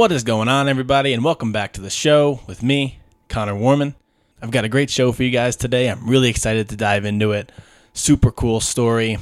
What is going on, everybody, and welcome back to the show with me, Connor Warman. I've got a great show for you guys today. I'm really excited to dive into it. Super cool story,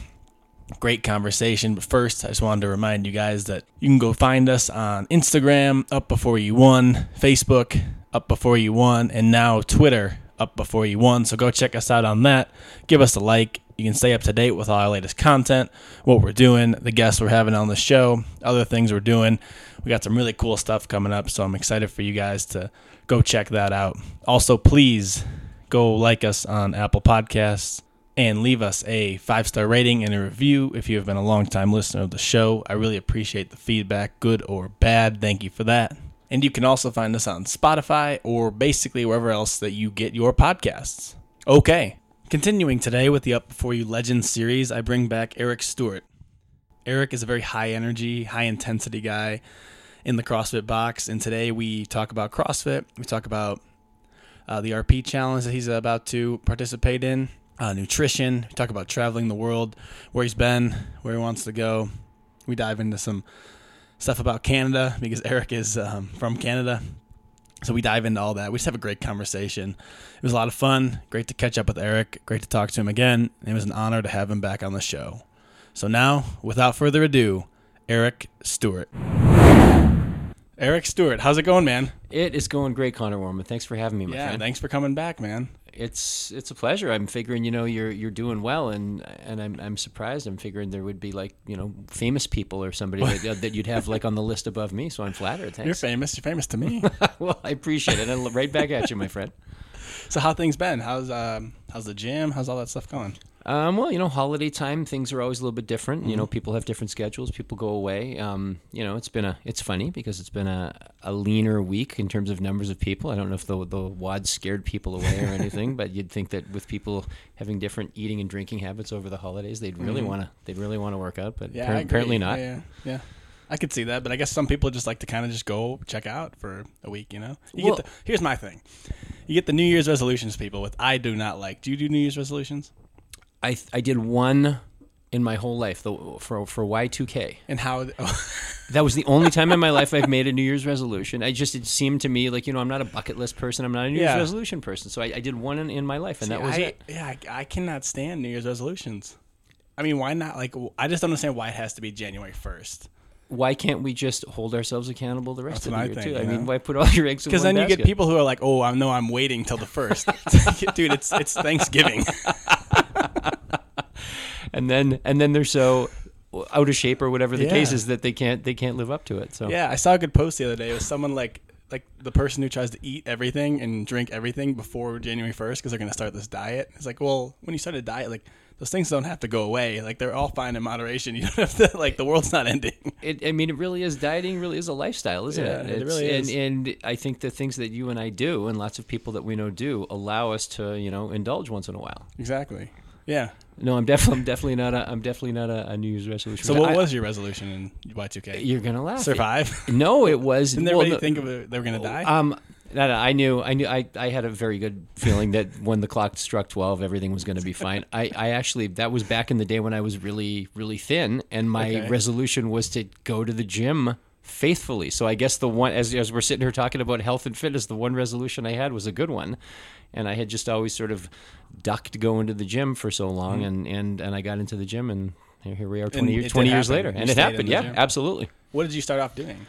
great conversation. But first, I just wanted to remind you guys that you can go find us on Instagram, Up Before You Won, Facebook, Up Before You Won, and now Twitter, Up Before You Won. So go check us out on that. Give us a like. You can stay up to date with all our latest content, what we're doing, the guests we're having on the show, other things we're doing. We got some really cool stuff coming up, so I'm excited for you guys to go check that out. Also, please go like us on Apple Podcasts and leave us a five star rating and a review if you have been a long time listener of the show. I really appreciate the feedback, good or bad. Thank you for that. And you can also find us on Spotify or basically wherever else that you get your podcasts. Okay, continuing today with the Up Before You Legends series, I bring back Eric Stewart. Eric is a very high energy, high intensity guy in the CrossFit box, and today we talk about CrossFit. We talk about uh, the RP challenge that he's about to participate in, uh, nutrition. We talk about traveling the world, where he's been, where he wants to go. We dive into some stuff about Canada because Eric is um, from Canada. So we dive into all that. We just have a great conversation. It was a lot of fun. Great to catch up with Eric. Great to talk to him again. It was an honor to have him back on the show. So now, without further ado, Eric Stewart. Eric Stewart, how's it going, man? It is going great, Connor Warman. Thanks for having me, my Yeah, friend. thanks for coming back, man. It's it's a pleasure. I'm figuring, you know, you're you're doing well, and and I'm I'm surprised. I'm figuring there would be like you know famous people or somebody that, that you'd have like on the list above me. So I'm flattered. Thanks. You're famous. You're famous to me. well, I appreciate it. And right back at you, my friend. so how things been? How's um how's the gym? How's all that stuff going? Um, well, you know, holiday time things are always a little bit different. You know, Mm-hmm. people have different schedules. People go away. Um, you know, it's been a it's funny because it's been a, a leaner week in terms of numbers of people. I don't know if the the WOD scared people away or anything, but you'd think that with people having different eating and drinking habits over the holidays, they'd really want to they'd really want to work out. But Mm-hmm. Yeah, agree. apparently not. Yeah, yeah, yeah. I could see that, but I guess some people just like to kind of just go check out for a week. You know, you Well- get the, here's my thing. You get the New Year's resolutions, people. With I do not like. Do you do New Year's resolutions? I I did one in my whole life the, for for Y2K. And how? Oh. That was the only time in my life I've made a New Year's resolution. I just it seemed to me like you know I'm not a bucket list person. I'm not a New Yeah. Year's resolution person. So I, I did one in, in my life, and that was I, it. Yeah, I, I cannot stand New Year's resolutions. I mean, why not? Like, I just don't understand why it has to be January first. Why can't we just hold ourselves accountable the rest That's of the year think, too? you I mean, why put all your eggs in Because then you get people who are like, "Oh, I know I'm waiting till the first. dude. It's it's Thanksgiving. and then and then they're so out of shape or whatever the Yeah. case is that they can't they can't live up to it. So Yeah, I saw a good post the other day. It was someone like like the person who tries to eat everything and drink everything before January first because they're going to start this diet. It's like, well, when you start a diet, like those things don't have to go away. Like they're all fine in moderation. You don't have to like the world's not ending. It, I mean, it really is dieting. Really is a lifestyle, isn't Yeah, it? it really is. And, and I think the things that you and I do, and lots of people that we know do, allow us to you know indulge once in a while. Exactly. Yeah. No, I'm definitely I'm definitely not a I'm definitely not a, a New Year's resolution. So what I- was your resolution in Y2K? you're gonna laugh? Survive. No, it was. Didn't well, everybody no- think of it, they were going to die? Um, no, no, I knew, I knew, I, I had a very good feeling that when the clock struck twelve, everything was going to be fine. I, I actually, that was back in the day when I was really, really thin, and my Okay. resolution was to go to the gym faithfully. So I guess the one, as as we're sitting here talking about health and fitness, the one resolution I had was a good one, and I had just always sort of ducked going to the gym for so long, and and and I got into the gym, and here, here we are, twenty, it years, 20 years happen. later, You and it happened. Yeah, gym. absolutely. what did you start off doing?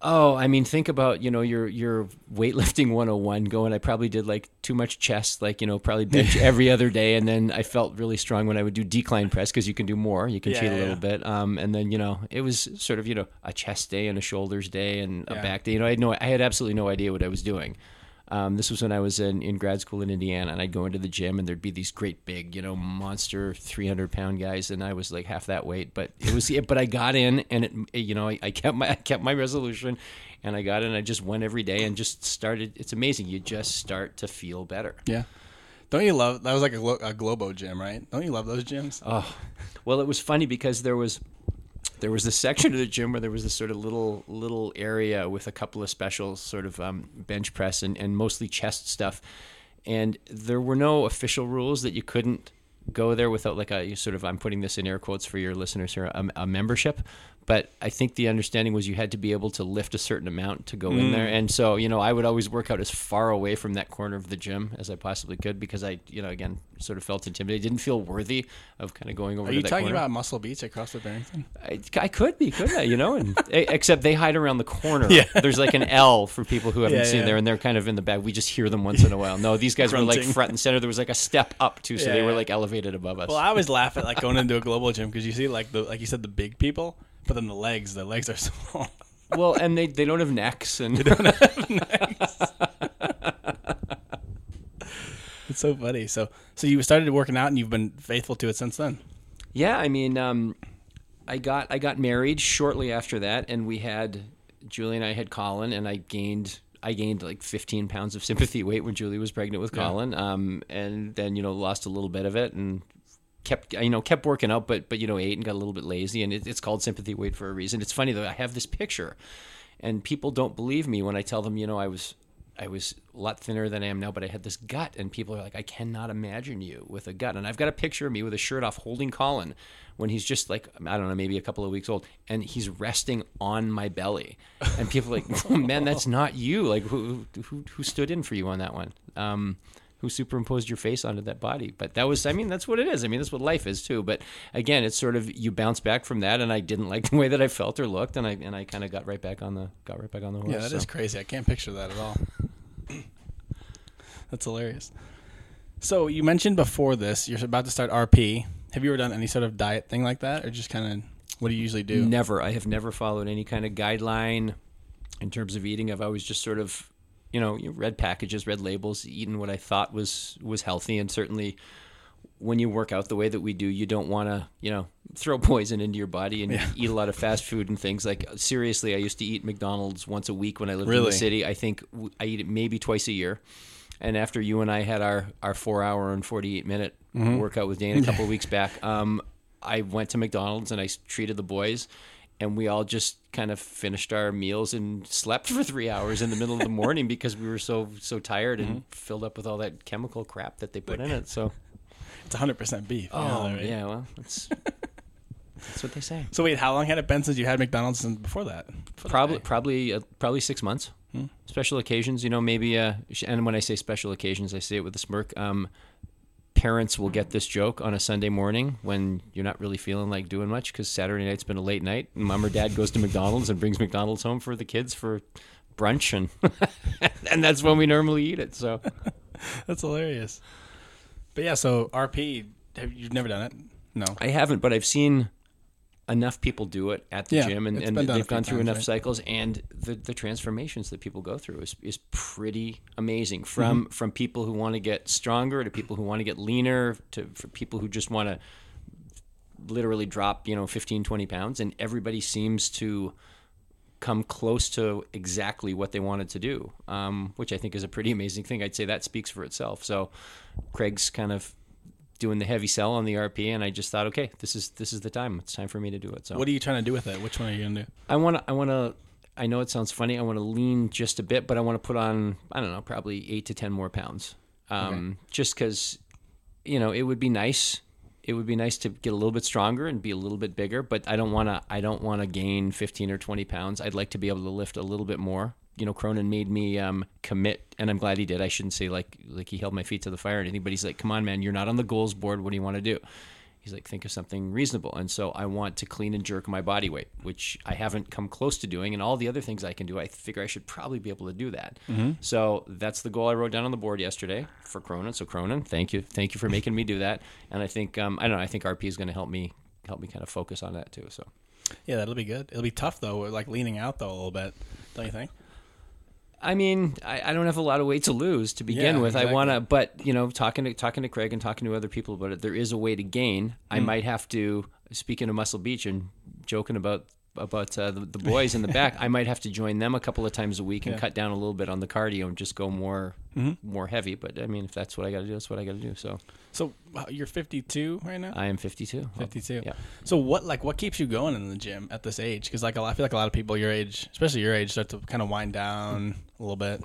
Oh, I mean, think about you know your your weightlifting 101 going. I probably did like too much chest, like you know probably bench every other day, and then I felt really strong when I would do decline press because you can do more, you can Yeah, cheat yeah, a little yeah. bit. Um, and then you know it was sort of you know a chest day and a shoulders day and a back day. You know, I had no, I had absolutely no idea what I was doing. Um, this was when I was in, in grad school in Indiana, and I'd go into the gym, and there'd be these great big, you know, monster 300 pound guys, and I was like half that weight. But it was, but I got in, and it, it- you know, I, I kept my, I kept my resolution, and I got in. I just went every day and just started. It's amazing. You just start to feel better. Yeah. Don't you love that was like a, a Globo gym, right? Don't you love those gyms? Oh, well, it was funny because there was there was this section of the gym where there was this sort of little little area with a couple of special sort of um, bench press and, and mostly chest stuff, and there were no official rules that you couldn't go there without like a sort of I'm putting this in air quotes for your listeners here a, a membership, but I think the understanding was you had to be able to lift a certain amount to go in mm. there. And so, you know, I would always work out as far away from that corner of the gym as I possibly could because I, you know, again, sort of felt intimidated. didn't feel worthy of kind of going over Are you talking corner. about Muscle Beach at CrossFit Barrington? I, I could be, couldn't I? You know, and except they hide around the corner. Yeah. There's like an L for people who haven't Yeah, seen yeah. there, and they're kind of in the back. We just hear them once in a while. No, these guys were like front and center. There was like a step up too, so Yeah, they were like elevated above us. Well, I always laugh at like going into a Globo gym because you see like the like you said the big people, but then the legs, the legs are small. well, and they, they don't have necks, and they don't have necks. It's so funny. So so you started working out and you've been faithful to it since then. Yeah, I mean, um, I got I got married shortly after that, and we had Julie and I had Colin, and I gained I gained like 15 pounds of sympathy weight when Julie was pregnant with Colin, um, and then you know lost a little bit of it and kept you know kept working out, but but you know ate and got a little bit lazy, and it, it's called sympathy weight for a reason. It's funny though, I have this picture, and people don't believe me when I tell them, you know, I was. I was a lot thinner than I am now, but I had this gut, and people are like, "I cannot imagine you with a gut." And I've got a picture of me with a shirt off, holding Colin, when he's just like, I don't know, maybe a couple of weeks old, and he's resting on my belly, and people are like, "Man, that's not you! Like, who who who stood in for you on that one? Um, who superimposed your face onto that body?" But that was, I mean, that's what it is. I mean, that's what life is too. But again, it's sort of you bounce back from that, and I didn't like the way that I felt or looked, and I and I kind of got right back on the got right back on the horse. Yeah, that is so. crazy. I can't picture that at all. That's hilarious. So you mentioned before this you're about to start RP. Have you ever done any sort of diet thing like that, or just kind of what do you usually do? Never. I have never followed any kind of guideline in terms of eating. I've always just sort of, you know, you read packages, read labels, eaten what I thought was was healthy, and certainly when you work out the way that we do, you don't want to, you know, throw poison into your body and eat a lot of fast food and things. Like seriously, I used to eat McDonald's once a week when I lived in the city. I think I eat it maybe twice a year. And after you and I had our, our four hour and 48 minute workout with Dane a couple of weeks back, um, I went to McDonald's and I treated the boys, and we all just kind of finished our meals and slept for three hours in the middle of the morning because we were so so tired and filled up with all that chemical crap that they put in it. So, It's 100% beef. you know oh right? yeah, well, that's that's what they say. So wait, how long had it been since you had McDonald's before that? Before Probably probably uh, probably six months. Special occasions, you know, maybe. Uh, and when I say special occasions, I say it with a smirk. Um, parents will get this joke on a Sunday morning when you're not really feeling like doing much because Saturday night's been a late night. And mom or dad goes to McDonald's and brings McDonald's home for the kids for brunch, and and that's when we normally eat it. So That's hilarious. But yeah, so RP, have you've never done it? No. I haven't, but I've seen enough people do it at the Yeah, gym, and, and been done a they've gone through times, enough right? cycles, and the the transformations that people go through is is pretty amazing. From Mm-hmm. from people who want to get stronger to people who want to get leaner to for people who just want to literally drop you know 15 20 pounds and everybody seems to come close to exactly what they wanted to do um, which i think is a pretty amazing thing i'd say that speaks for itself so craig's kind of doing the heavy sell on the rp and i just thought okay this is this is the time it's time for me to do it so What are you trying to do with it? Which one are you gonna do? I want to. I want to. I know it sounds funny. I want to lean just a bit, but I want to put on. I don't know, probably eight to ten more pounds. Um, Just because, you know, it would be nice. It would be nice to get a little bit stronger and be a little bit bigger, but I don't want to. I don't want to gain fifteen or twenty pounds. I'd like to be able to lift a little bit more. You know, Cronin made me um, commit, and I'm glad he did. I shouldn't say like like he held my feet to the fire or anything, but he's like, "Come on, man, you're not on the goals board. What do you want to do?" He's like, think of something reasonable. And so I want to clean and jerk my body weight, which I haven't come close to doing. And all the other things I can do, I figure I should probably be able to do that. So that's the goal I wrote down on the board yesterday for Cronin. So Cronin, thank you, thank you for making me do that. And I think um, I don't know. I think RP is going to help me help me kind of focus on that too. So Yeah, that'll be good. It'll be tough though, like leaning out though a little bit. Don't you think? I mean, I, I don't have a lot of weight to lose to begin Yeah, with. I want to, but you know, talking to talking to Craig and talking to other people about it, there is a way to gain. Hmm. I might have to. Speaking of Muscle Beach and joking about about uh, the, the boys in the back, I might have to join them a couple of times a week and Yeah. cut down a little bit on the cardio and just go more Mm-hmm. more heavy. But I mean, if that's what I got to do, that's what I got to do. So So wow, you're 52 right now. I am 52. 52. Yeah. So what like what keeps you going in the gym at this age? Because like I feel like a lot of people your age, especially your age, start to kind of wind down a little bit.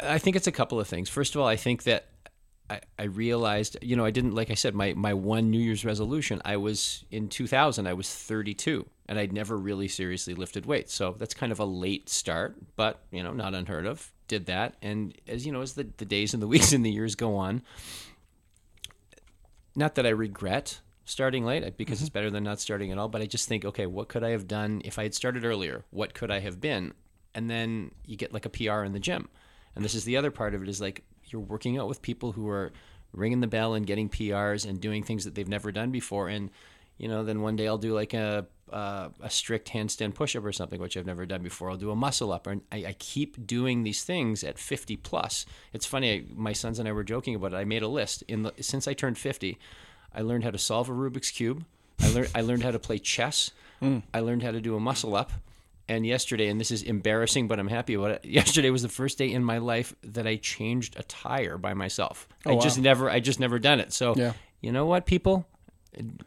I think it's a couple of things. First of all, I think that I, I realized, you know, I didn't, like I said, my, my one New Year's resolution, I was in 2000, I was 32. And I'd never really seriously lifted weights. So that's kind of a late start, but you know, not unheard of. Did that, and as you know, as the, the days and the weeks and the years go on, not that I regret starting late because it's mm-hmm. better than not starting at all, but I just think, okay, what could I have done if I had started earlier? What could I have been? And then you get like a PR in the gym. And this is the other part of it is like you're working out with people who are ringing the bell and getting PRs and doing things that they've never done before. And, you know, then one day I'll do like a, uh, a strict handstand push up or something, which I've never done before. I'll do a muscle up. And I, I keep doing these things at 50 plus. It's funny, I, my sons and I were joking about it. I made a list. in the, Since I turned 50, I learned how to solve a Rubik's Cube. I learned, I learned how to play chess. I learned how to do a muscle up. And yesterday, and this is embarrassing, but I'm happy about it. Yesterday was the first day in my life that I changed a tire by myself. I wow. just never, I just never done it. So, Yeah. you know what, people?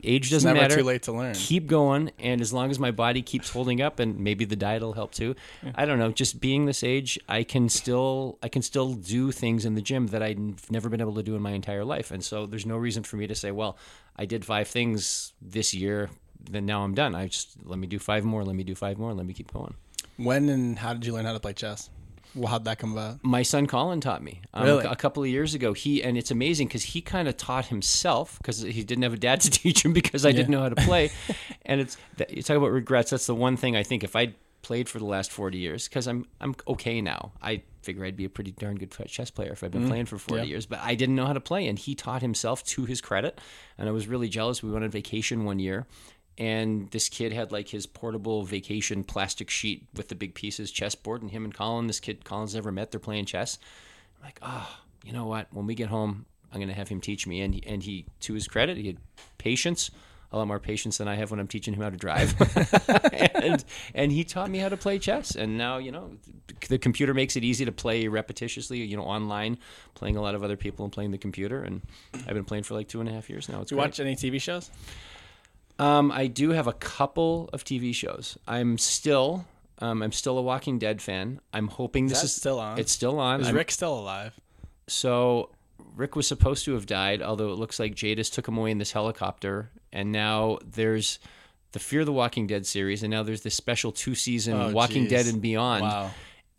Age doesn't never matter. too late to learn. Keep going, and as long as my body keeps holding up, and maybe the diet will help too. I don't know. Just being this age, I can still, I can still do things in the gym that I've never been able to do in my entire life. And so, there's no reason for me to say, well, I did five things this year, then now I'm done. I just let me do five more. Let me do five more. Let me keep going. When and how did you learn how to play chess? Well, how'd that come about? my son Colin taught me um, Really? a couple of years ago. He and it's amazing because he kind of taught himself because he didn't have a dad to teach him because I didn't know how to play. and it's you talk about regrets. That's the one thing I think if I played for the last forty years because I'm I'm okay now. I figure I'd be a pretty darn good chess player if I'd been playing for forty yeah. years. But I didn't know how to play, and he taught himself to his credit. And I was really jealous. We went on vacation one year. And this kid had like his portable vacation plastic sheet with the big pieces chessboard, and him and Colin, this kid Colin's never met, they're playing chess. I'm like, oh, you know what? When we get home, I'm going to have him teach me. And he, and he, to his credit, he had patience, a lot more patience than I have when I'm teaching him how to drive. and and he taught me how to play chess. And now, you know, the computer makes it easy to play repetitiously, you know, online, playing a lot of other people and playing the computer. And I've been playing for like two and a half years now. It's Do you great. watch any TV shows? Um, I do have a couple of TV shows. I'm still, um, I'm still a Walking Dead fan. I'm hoping this that is still on? It's still on. Is I'm- Rick still alive? so Rick was supposed to have died, although it looks like Jadis took him away in this helicopter, and now there's the Fear the Walking Dead series, and now there's this special two season Oh, Walking geez. Dead and Beyond. Wow.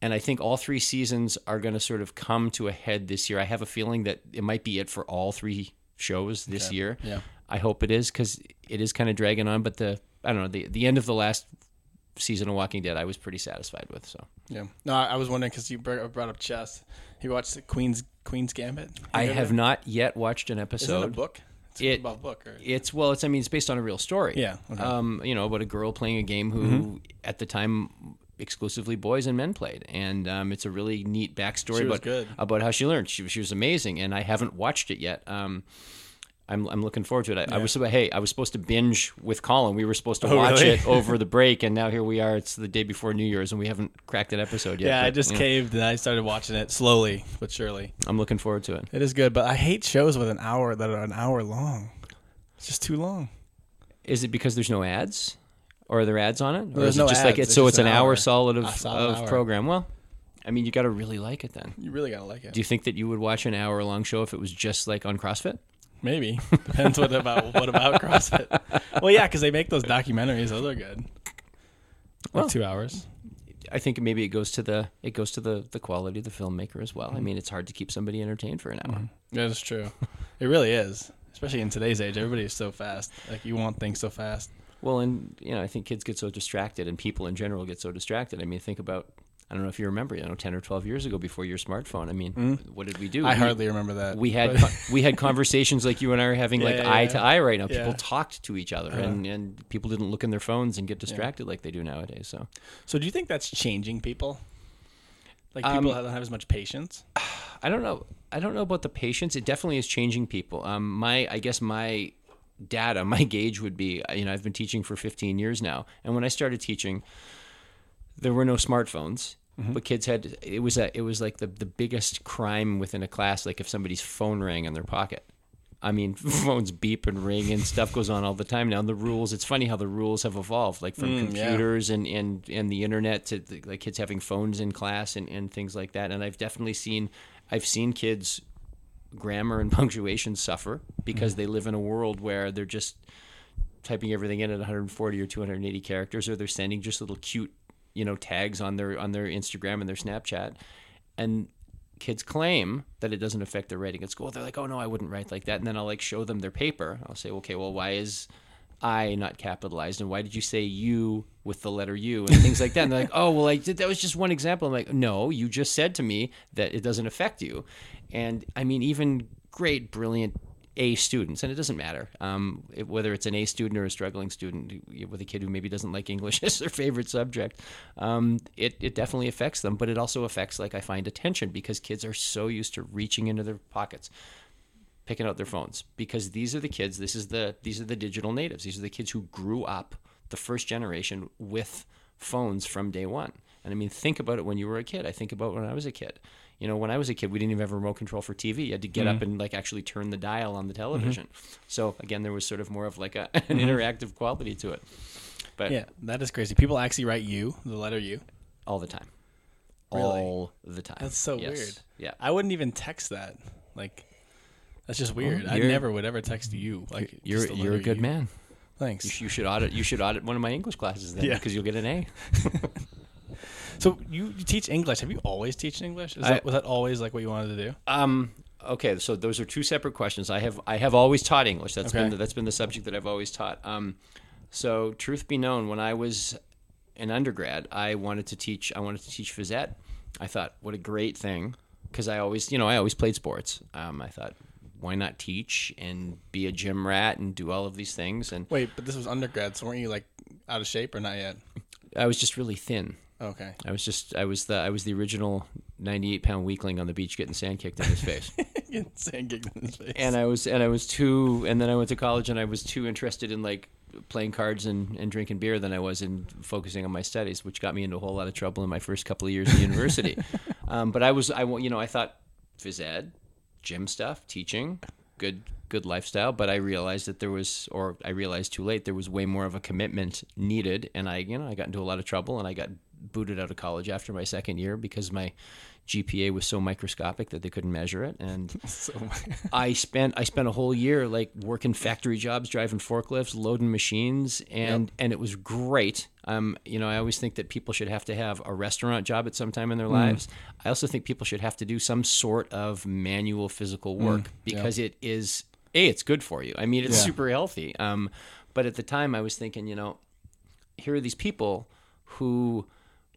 And I think all three seasons are going to sort of come to a head this year. I have a feeling that it might be it for all three shows this year. Yeah. I hope it is because it is kind of dragging on. But the I don't know the the end of the last season of Walking Dead, I was pretty satisfied with. So Yeah. No, I was wondering because you brought up chess. You watched the Queen's Queen's Gambit? I have not yet watched an Is it a episode. book? It's It- about book or It's well, it's I mean, it's based on a real story. Yeah, okay. Mm-hmm. Um, you know, about a girl playing a game who, at the time, exclusively boys and men played, and um, it's a really neat backstory about good. about how she learned. She was she was amazing, and I haven't watched it yet. Um, I'm, I'm looking forward to it. I, I was hey, I was supposed to binge with Colin. We were supposed to Oh, watch really? it over the break, and now here we are. It's the day before New Year's, and we haven't cracked an episode yet. yeah, I just yeah, caved and I started watching it slowly but surely. I'm looking forward to it. It is good, but I hate shows with an hour that are an hour long. It's just too long. Is it because there's no ads, or are there ads on it, or There's is it no just like ads, it's it's so it's an hour hour. solid of, ah, solid of hour. program? Well, I mean, you got to really like it then. You really gotta like it. Do you think that you would watch an hour long show if it was just like on CrossFit? Maybe depends what about what about CrossFit. Well, yeah, because they make those documentaries; those are good. Like Well- two hours. I think maybe it goes to the it goes to the the quality of the filmmaker as well. I mm-hmm. mean, it's hard to keep somebody entertained for an hour. Mm-hmm. That is true. it really is, especially in today's age. Everybody is so fast. Like you want things so fast. Well, and you know, I think kids get so distracted, and people in general get so distracted. I mean, think about. I don't know if you remember, you know, ten or twelve years ago, before your smartphone. I mean, what did we do? I We- hardly remember that. we had but- we had conversations like you and I are having like Yeah, eye yeah, to eye right now. People Yeah. Uh-huh. talked to each other, and, and people didn't look in their phones and get distracted like they do nowadays. So so, do you think that's changing people? Like Um, people don't have as much patience. I don't know. I don't know about the patience. It definitely is changing people. Um, my I guess my data, my gauge would be, you know, I've been teaching for 15 years now, and when I started teaching, there were no smartphones. But kids had it was a it was like the the biggest crime within a class. Like if somebody's phone rang in their pocket. I mean, phones beep and ring and stuff goes on all the time now. And the rules, it's funny how the rules have evolved, like from Mm, yeah. computers and, and, and the internet to the, like kids having phones in class and, and things like that. And I've definitely seen, I've seen kids grammar and punctuation suffer because Mm. they live in a world where they're just typing everything in at 140 or 280 characters, or they're sending just little cute, you know, tags on their on their Instagram and their Snapchat, and kids claim that it doesn't affect their writing at school. They're like, "Oh no, I wouldn't write like that," and then I'll like show them their paper. I'll say, "Okay, well, why is I not capitalized, and why did you say you with the letter U and things like that?" And they're like, "Oh, well, I did. That was just one example." I'm like, "No, you just said to me that it doesn't affect you," and I mean, even great, brilliant a students, and it doesn't matter um, it, whether it's an A student or a struggling student with a kid who maybe doesn't like English as their favorite subject. Um, it, it definitely affects them, but it also affects, like I find, attention because kids are so used to reaching into their pockets, picking out their phones because these are the kids. This is the these are the digital natives. These are the kids who grew up the first generation with phones from day one. And I mean, think about it when you were a kid. I think about when I was a kid you know, when I was a kid, we didn't even have a remote control for TV. You had to get mm-hmm. up and like actually turn the dial on the television. Mm-hmm. So again, there was sort of more of like a, an mm-hmm. interactive quality to it. But yeah, that is crazy. People actually write you, the letter U, all the time. Really? All the time. That's so yes. weird. Yeah, I wouldn't even text that. Like, that's just weird. Oh, I never would ever text you. Like, you're you're a good U. man. Thanks. You, you, should audit. You should audit one of my English classes then, because you'll get an A. So you, you teach English. Have you always teach English? I, that, was that always like what you wanted to do? Um. Okay. So those are two separate questions. I have I have always taught English. That's okay. been the, that's been the subject that I've always taught. Um. So truth be known, when I was an undergrad, I wanted to teach. I wanted to teach phys ed. I thought, what a great thing, because I always, you know, I always played sports. Um, I thought, why not teach and be a gym rat and do all of these things? And wait, but this was undergrad, so weren't you like out of shape or not yet? I was just really thin. Okay. I was just I was the I was the original 98 pound weakling on the beach getting sand kicked in his face. getting sand kicked in his face. And I was and I was too and then I went to college and I was too interested in like playing cards and, and drinking beer than I was in focusing on my studies, which got me into a whole lot of trouble in my first couple of years of university. um, but I was I you know I thought phys ed, gym stuff, teaching, good good lifestyle, but I realized that there was, or I realized too late, there was way more of a commitment needed, and I, you know, I got into a lot of trouble, and I got booted out of college after my second year because my GPA was so microscopic that they couldn't measure it. And so, I spent I spent a whole year like working factory jobs, driving forklifts, loading machines, and yep. and it was great. Um, you know, I always think that people should have to have a restaurant job at some time in their mm. lives. I also think people should have to do some sort of manual physical work mm. because yep. it is a it's good for you. I mean, it's yeah. super healthy. Um, but at the time, I was thinking, you know, here are these people who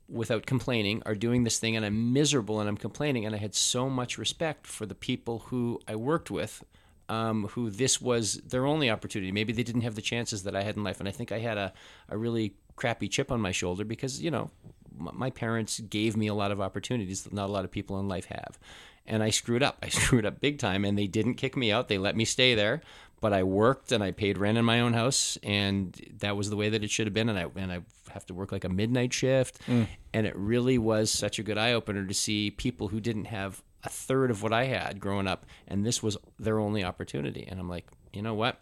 without complaining are doing this thing and I'm miserable and I'm complaining and I had so much respect for the people who I worked with um, who this was their only opportunity. Maybe they didn't have the chances that I had in life and I think I had a, a really crappy chip on my shoulder because you know my parents gave me a lot of opportunities that not a lot of people in life have. And I screwed up. I screwed up big time and they didn't kick me out. They let me stay there but I worked and I paid rent in my own house, and that was the way that it should have been. And I and I have to work like a midnight shift, mm. and it really was such a good eye opener to see people who didn't have a third of what I had growing up, and this was their only opportunity. And I'm like, you know what?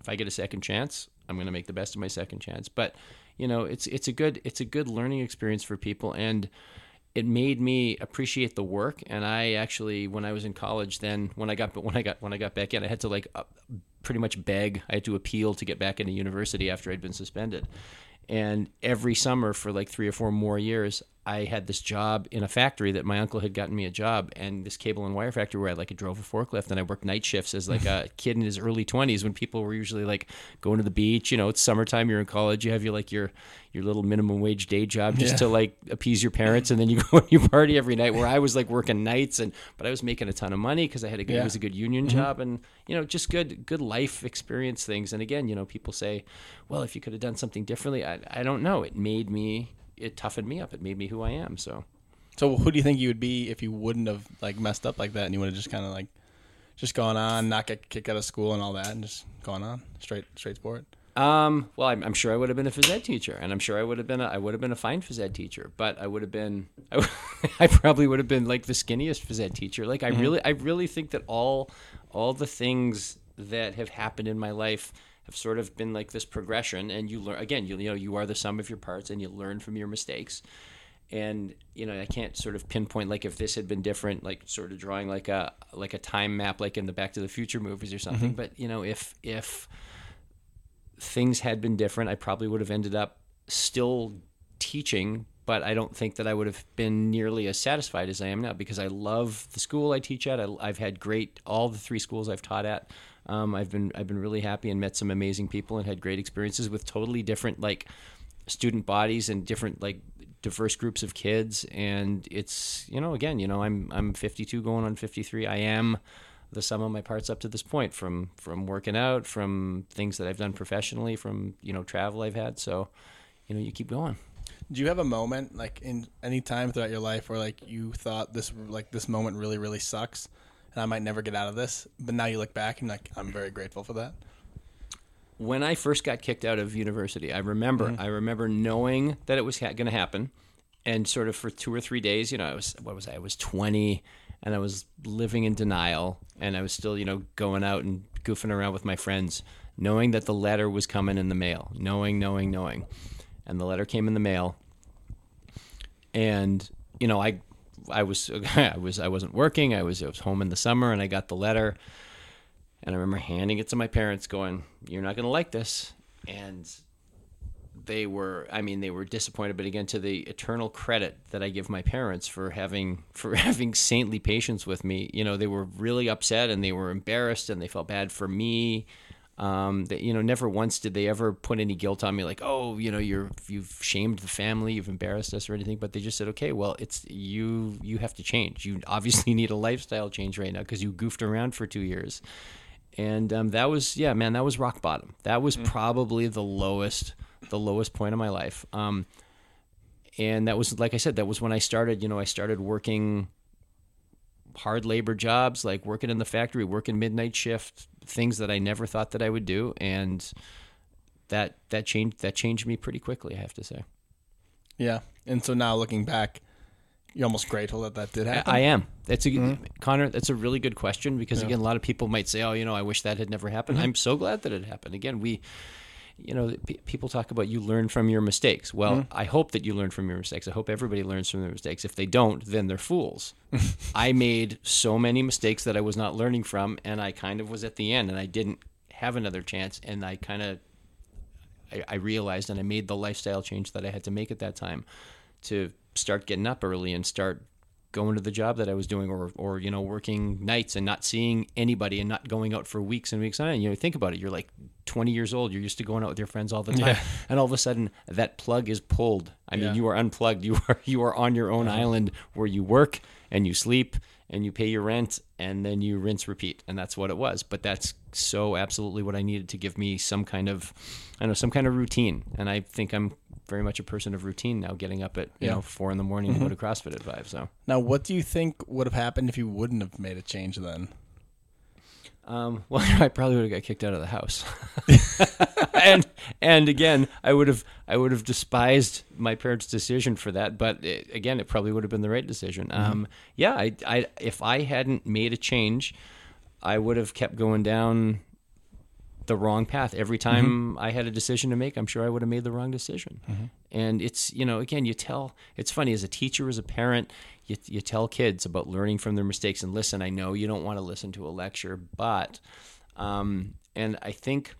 If I get a second chance, I'm going to make the best of my second chance. But you know, it's it's a good it's a good learning experience for people, and it made me appreciate the work. And i actually when i was in college then when i got when i got when i got back in i had to like uh, pretty much beg. I had to appeal to get back into university after i'd been suspended. And every summer for like three or four more years I had this job in a factory that my uncle had gotten me a job, and this cable and wire factory where I like drove a forklift, and I worked night shifts as like a kid in his early twenties when people were usually like going to the beach. You know, it's summertime, you're in college, you have your like your your little minimum wage day job just yeah. to like appease your parents, and then you go and you party every night. Where I was like working nights, and but I was making a ton of money because I had a good, yeah. it was a good union mm-hmm. job, and you know, just good good life experience things. And again, you know, people say, well, if you could have done something differently, I I don't know. It made me it toughened me up. It made me who I am. So, so who do you think you would be if you wouldn't have like messed up like that and you would have just kind of like just gone on, not get kicked out of school and all that, and just gone on straight straight sport? Um, well, I'm, I'm, sure I would have been a phys ed teacher, and I'm sure I would have been a, I would have been a fine phys ed teacher, but I would have been I, I probably would have been like the skinniest phys ed teacher. Like I mm-hmm. really I really think that all all the things that have happened in my life have sort of been like this progression and you learn again you, you know you are the sum of your parts and you learn from your mistakes and you know i can't sort of pinpoint like if this had been different like sort of drawing like a like a time map like in the back to the future movies or something mm-hmm. but you know if if things had been different, I probably would have ended up still teaching, but I don't think that I would have been nearly as satisfied as I am now because I love the school I teach at. I, I've had great all the three schools I've taught at. Um, I've been I've been really happy and met some amazing people and had great experiences with totally different like student bodies and different like diverse groups of kids. And it's you know again you know I'm I'm 52 going on 53 I am the sum of my parts up to this point from from working out from things that I've done professionally from you know travel I've had. So you know you keep going. Do you have a moment like in any time throughout your life where like you thought this like this moment really really sucks and I might never get out of this, but now you look back and like I'm very grateful for that. when I first got kicked out of university, I remember mm-hmm. I remember knowing that it was ha- going to happen, and sort of for two or three days, you know, I was what was I? I was twenty, and I was living in denial, and I was still, you know, going out and goofing around with my friends, knowing that the letter was coming in the mail, knowing, knowing, knowing, and the letter came in the mail, and you know, I. I was I was I wasn't working. I was I was home in the summer and I got the letter and I remember handing it to my parents, going, "You're not going to like this." And they were, I mean, they were disappointed. But again, to the eternal credit that I give my parents for having for having saintly patience with me, you know, they were really upset and they were embarrassed and they felt bad for me. Um, that you know, never once did they ever put any guilt on me, like, "Oh, you know, you're you've shamed the family, you've embarrassed us, or anything." But they just said, "Okay, well, it's you. You have to change. You obviously need a lifestyle change right now because you goofed around for two years." and um, that was yeah man that was rock bottom that was probably the lowest the lowest point of my life um, and that was like i said that was when i started you know i started working hard labor jobs like working in the factory working midnight shift things that i never thought that i would do and that that changed that changed me pretty quickly i have to say Yeah, and so now looking back, you're almost grateful that that did happen. I am. That's a mm-hmm. Connor. That's a really good question because again, a lot of people might say, "Oh, you know, I wish that had never happened." Mm-hmm. I'm so glad that it happened. Again, we, you know, p- people talk about you learn from your mistakes. Well, mm-hmm. I hope that you learn from your mistakes. I hope everybody learns from their mistakes. If they don't, then they're fools. I made so many mistakes that I was not learning from, and I kind of was at the end, and I didn't have another chance, and I kind of I, I realized and I made the lifestyle change that I had to make at that time to start getting up early and start going to the job that I was doing or or you know working nights and not seeing anybody and not going out for weeks and weeks on end. You know, think about it. You're like 20 years old. You're used to going out with your friends all the time, Yeah. and all of a sudden that plug is pulled. I mean, you are unplugged. You are you are on your own uh-huh. island where you work and you sleep and you pay your rent and then you rinse repeat. And that's what it was. But that's so absolutely what i needed to give me some kind of i don't know some kind of routine. And i think i'm very much a person of routine now getting up at you Yeah. know four in the morning to go mm-hmm. to crossfit at five so. Now, what do you think would have happened if you wouldn't have made a change then? Um, well, I probably would have got kicked out of the house, and and again, I would have I would have despised my parents' decision for that. But it, again, it probably would have been the right decision. Um, yeah, I, I if I hadn't made a change, I would have kept going down the wrong path every time I had a decision to make. I'm sure I would have made the wrong decision. And it's you know again, you tell. It's funny as a teacher, as a parent, you you tell kids about learning from their mistakes. And listen, I know you don't want to listen to a lecture, but um, and I think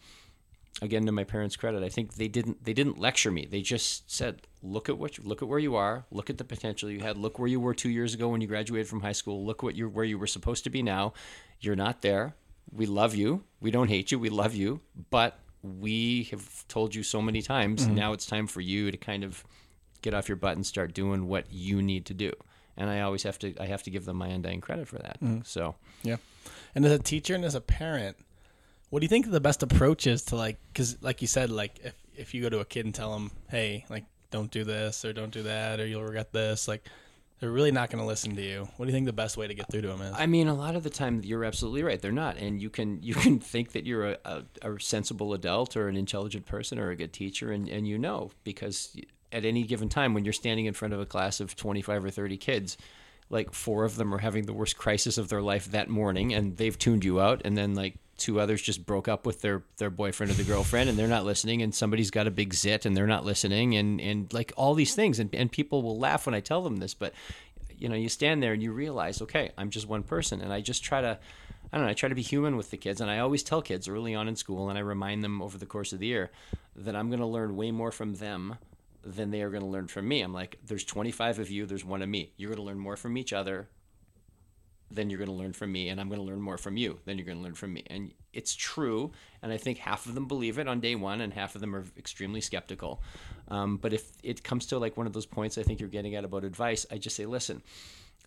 again to my parents' credit, I think they didn't they didn't lecture me. They just said, look at what you, look at where you are, look at the potential you had, look where you were two years ago when you graduated from high school, look what you're where you were supposed to be now. You're not there. We love you. We don't hate you. We love you, but we have told you so many times. Mm-hmm. Now it's time for you to kind of get off your butt and start doing what you need to do. And I always have to I have to give them my undying credit for that. Mm-hmm. So Yeah. And as a teacher and as a parent, what do you think the best approach is to like, because like you said, like if, if you go to a kid and tell them, hey, like, don't do this or don't do that or you'll regret this, like, they're really not going to listen to you. What do you think the best way to get through to them is? I mean, a lot of the time you're absolutely right. They're not, and you can you can think that you're a, a, a sensible adult or an intelligent person or a good teacher, and, and you know because at any given time when you're standing in front of a class of 25 or 30 kids, like four of them are having the worst crisis of their life that morning, and they've tuned you out, and then like two others just broke up with their their boyfriend or the girlfriend and they're not listening and somebody's got a big zit and they're not listening and and like all these things and, and people will laugh when I tell them this but you know you stand there and you realize okay I'm just one person and I just try to I I don't know. I try to be human with the kids, and I always tell kids early on in school, and I remind them over the course of the year that I'm going to learn way more from them than they are going to learn from me. I'm like, there's 25 of you, there's one of me. You're going to learn more from each other than you're going to learn from me, and I'm going to learn more from you then you're going to learn from me. And it's true, and I think half of them believe it on day one, and half of them are extremely skeptical. Um, but if it comes to like one of those points I think you're getting at about advice, I just say, listen,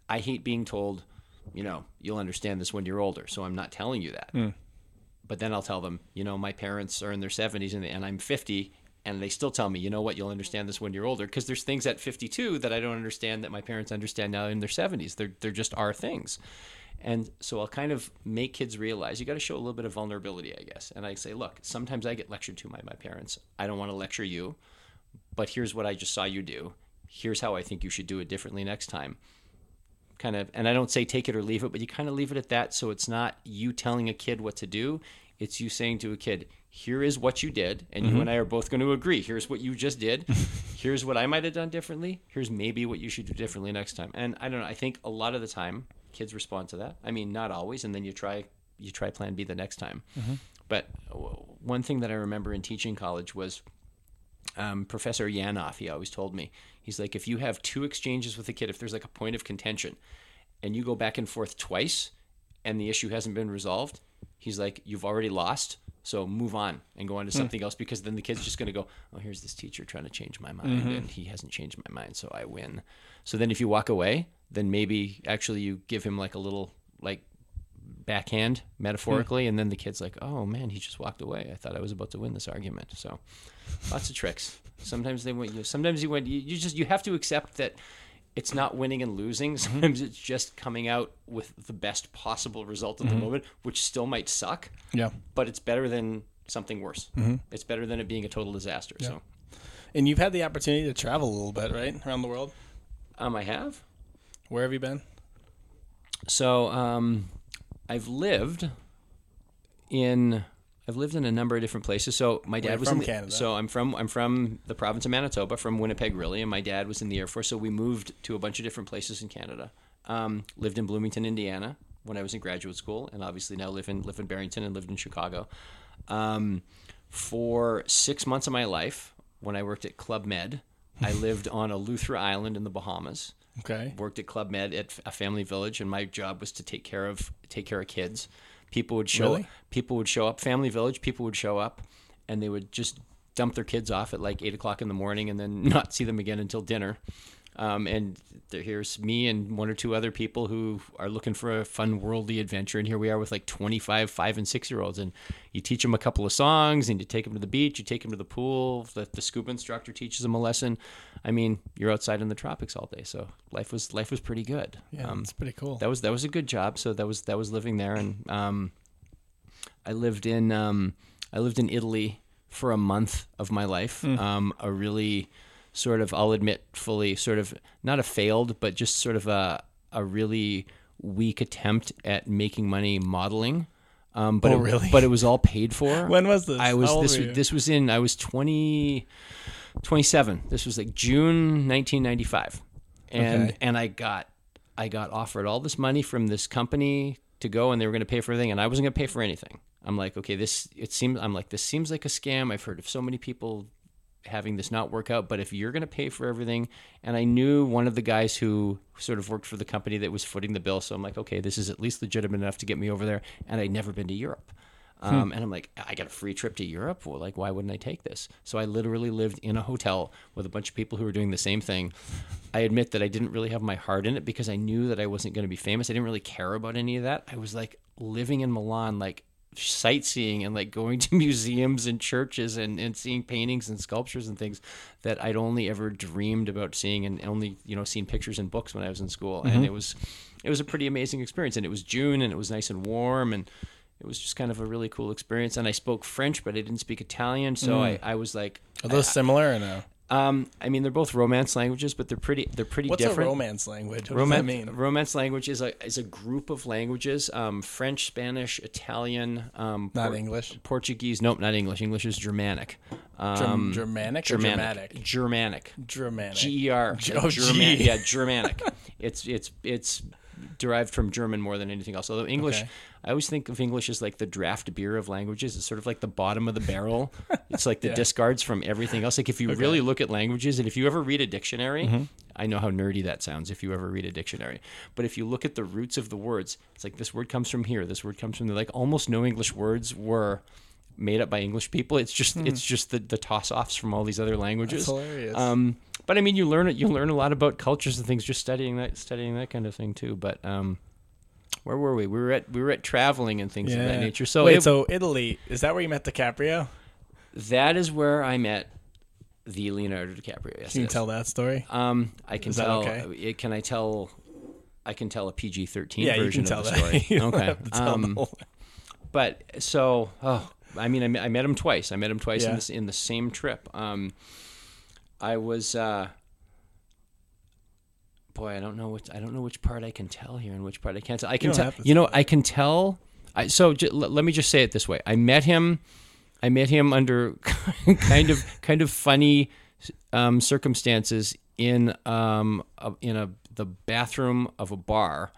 I hate being told, you know, you'll understand this when you're older, so I'm not telling you that. Mm. But then I'll tell them, you know, my parents are in their 70s and, and I'm 50, and they still tell me, you know what, you'll understand this when you're older. Because there's things at 52 that I don't understand that my parents understand now in their 70s. They're, they're just our things. And so I'll kind of make kids realize you got to show a little bit of vulnerability, I guess. And I say, look, sometimes I get lectured to by my parents. I don't want to lecture you, but here's what I just saw you do. Here's how I think you should do it differently next time. Kind of, and I don't say take it or leave it, but you kind of leave it at that. So it's not you telling a kid what to do. It's you saying to a kid, here is what you did, and you and I are both going to agree. Here's what you just did. Here's what I might have done differently. Here's maybe what you should do differently next time. And I don't know. I think a lot of the time kids respond to that. I mean, not always, and then you try you try Plan B the next time. But one thing that I remember in teaching college was um, Professor Yanoff. He always told me he's like, if you have two exchanges with a kid, if there's like a point of contention, and you go back and forth twice, and the issue hasn't been resolved, he's like, you've already lost. So move on and go on to hmm. something else because then the kid's just going to go, oh, here's this teacher trying to change my mind, mm-hmm. and he hasn't changed my mind, so I win. So then if you walk away, then maybe actually you give him like a little like backhand metaphorically, hmm. and then the kid's like, oh man, he just walked away. I thought I was about to win this argument. So lots of tricks. Sometimes they win. You sometimes you win. You, you just you have to accept that it's not winning and losing. Sometimes it's just coming out with the best possible result at the moment, which still might suck, Yeah. but it's better than something worse. It's better than it being a total disaster. So, And you've had the opportunity to travel a little bit, right, around the world. um, I have. Where have you been? So, um, I've lived in I've lived in a number of different places. So my dad was from in the, Canada? So I'm from I'm from the province of Manitoba, from Winnipeg, really, and my dad was in the Air Force. So we moved to a bunch of different places in Canada. Um, lived in Bloomington, Indiana, when I was in graduate school, and obviously now live in live in Barrington and lived in Chicago. Um, for six months of my life, when I worked at Club Med, I lived on Eleuthera Island in the Bahamas Okay. worked at Club Med at a family village, and my job was to take care of take care of kids. People would show Really? people would show up. Family village people would show up, and they would just dump their kids off at like eight o'clock in the morning, and then not see them again until dinner. Um, and there, here's me and one or two other people who are looking for a fun worldly adventure. And here we are with like 25 five and six year olds. And you teach them a couple of songs and you take them to the beach, you take them to the pool. The, the scuba instructor teaches them a lesson. I mean, you're outside in the tropics all day. So life was, life was pretty good. Yeah, Um, it's pretty cool. that was that was a good job. So that was that was living there, and um, I lived in um, I lived in Italy for a month of my life. Um, a really sort of I'll admit fully sort of not a failed, but just sort of a a really weak attempt at making money modeling. Um, but Oh, it, really? But it was all paid for. when was this? I was this this was in I was 20 27. This was like June 1995. And Okay. and I got I got offered all this money from this company to go and they were going to pay for everything and I wasn't going to pay for anything. I'm like, okay, this it seems I'm like this seems like a scam. I've heard of so many people having this not work out, but if you're going to pay for everything and I knew one of the guys who sort of worked for the company that was footing the bill, so I'm like, okay, this is at least legitimate enough to get me over there and I'd never been to Europe. Um, And I'm like, I got a free trip to Europe. Well, like, why wouldn't I take this? So I literally lived in a hotel with a bunch of people who were doing the same thing. I admit that I didn't really have my heart in it because I knew that I wasn't going to be famous. I didn't really care about any of that. I was like living in Milan, like sightseeing and like going to museums and churches and, and seeing paintings and sculptures and things that I'd only ever dreamed about seeing and only, you know, seen pictures in books when I was in school. And mm-hmm. it was, it was a pretty amazing experience. And it was June and it was nice and warm and it was just kind of a really cool experience. And I spoke French, but I didn't speak Italian. So mm. I, I was like, Are those similar or no? Um, I mean, they're both Romance languages, but they're pretty, they're pretty What's different. a Romance language? What Romance, does that mean? Romance language is a is a group of languages: um, French, Spanish, Italian, um, Not Por- English. Portuguese. Nope, not English. English is Germanic. Germ- Um, Germanic Germanic. Germanic? Germanic. Germanic. G E R. Oh, German- Yeah, Germanic. it's it's it's derived from German more than anything else. Although English, Okay. I always think of English as like the draft beer of languages. It's sort of like the bottom of the barrel. it's like the Yeah. discards from everything else. Like if you really look at languages, and if you ever read a dictionary, Mm-hmm. I know how nerdy that sounds. If you ever read a dictionary, but if you look at the roots of the words, it's like this word comes from here. This word comes from there. Like almost no English words were made up by English people. It's just it's just the, the toss offs from all these other languages. Hmm. That's hilarious. Um, but I mean, you learn it. You learn a lot about cultures and things just studying that, studying that kind of thing too. But um, where were we? We were at we were at traveling and things of that nature. So wait, it- so Italy is that where you met DiCaprio? that is where I met the Leonardo DiCaprio. Yes, Can you yes. tell that story? Um, I can tell. okay? Can I tell? I can tell a PG thirteen Yeah, you version can tell of the that. story. Okay. have to tell the Um, whole- but so oh i mean I met, I met him twice. I met him twice in this in the same trip. Um i was uh boy i don't know which i don't know which part i can tell here and which part i can't tell. I can tell you know i can tell I, so j- l- let me just say it this way. I met him i met him under kind of kind of funny um, circumstances in um a, in a the bathroom of a bar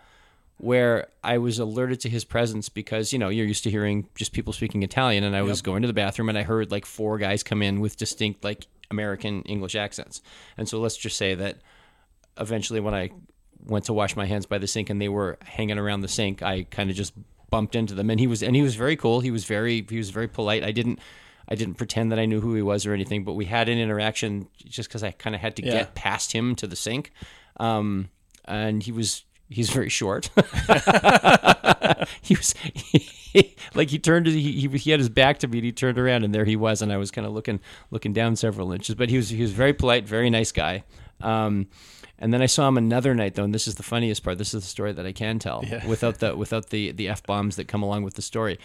where I was alerted to his presence because you know you're used to hearing just people speaking Italian, and I was going to the bathroom and I heard like four guys come in with distinct like American English accents, and so let's just say that eventually when I went to wash my hands by the sink and they were hanging around the sink, I kind of just bumped into them, and he was and he was very cool. He was very he was very polite. I didn't. I didn't pretend that I knew who he was or anything, but we had an interaction just because I kind of had to Yeah. get past him to the sink. Um, and he was he's very short. he was like he turned he, he he had his back to me and he turned around and there he was and I was kind of looking looking down several inches but he was he was very polite very nice guy um, and then I saw him another night though and this is the funniest part this is the story that I can tell Yeah. without the without the the f bombs that come along with the story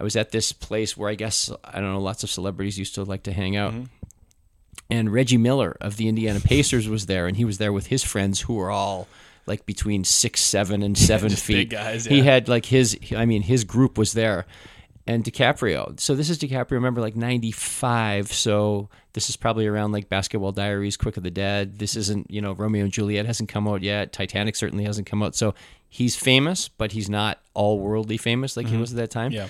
I was at this place where I guess I don't know lots of celebrities used to like to hang out and Reggie Miller of the Indiana Pacers was there, and he was there with his friends who were all like between six, seven, and seven feet. guys, He had like his, I mean, his group was there, and DiCaprio. So this is DiCaprio. Remember, like '95. So this is probably around like Basketball Diaries, Quick and the Dead. This isn't, you know, Romeo and Juliet hasn't come out yet. Titanic certainly hasn't come out. So he's famous, but he's not all worldly famous like he was at that time. Mm-hmm. yeah.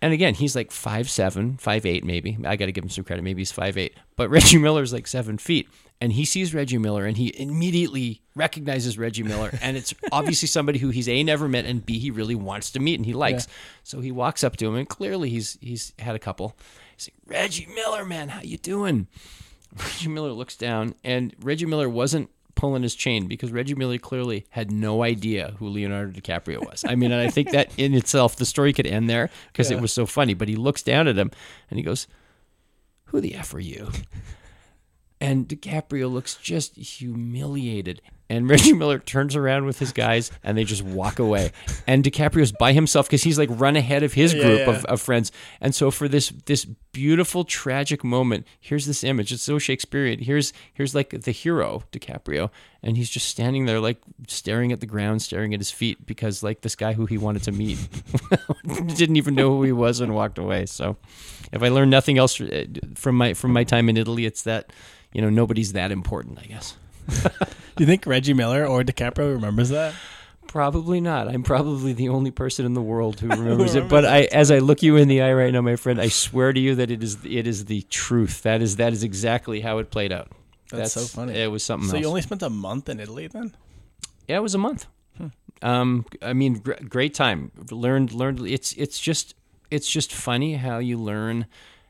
And again, he's like five seven, five eight, maybe. I got to give him some credit. Maybe he's five eight. But Reggie Miller's like seven feet, and he sees Reggie Miller, and he immediately recognizes Reggie Miller, and it's obviously somebody who he's a never met, and b he really wants to meet and he likes. So he walks up to him, and clearly he's he's had a couple. He's like, Reggie Miller, man, how you doing? Reggie Miller looks down, and Reggie Miller wasn't pulling his chain because Reggie Miller clearly had no idea who Leonardo DiCaprio was. I mean, and I think that in itself, the story could end there because Yeah. it was so funny. But he looks down at him and he goes, Who the F are you? And DiCaprio looks just humiliated. And Reggie Miller turns around with his guys and they just walk away. And DiCaprio's by himself because he's like run ahead of his group yeah. Of, of friends. And so for this this beautiful tragic moment, here's this image. It's so Shakespearean. Here's here's like the hero, DiCaprio, and he's just standing there like staring at the ground, staring at his feet because like this guy who he wanted to meet didn't even know who he was and walked away. So if I learned nothing else uh, from my from my time in Italy, it's that you know nobody's that important, I guess. Do you think Reggie Miller or DiCaprio remembers that? Probably not. I'm probably the only person in the world who remembers it. But I, as I look you in the eye right now, my friend, I swear to you that it is it is the truth. That is that is exactly how it played out. That's so funny. It was something So else. you only spent a month in Italy then? yeah, it was a month. Um, I mean, gr- great time. Learned learned. It's it's just it's just funny how you learn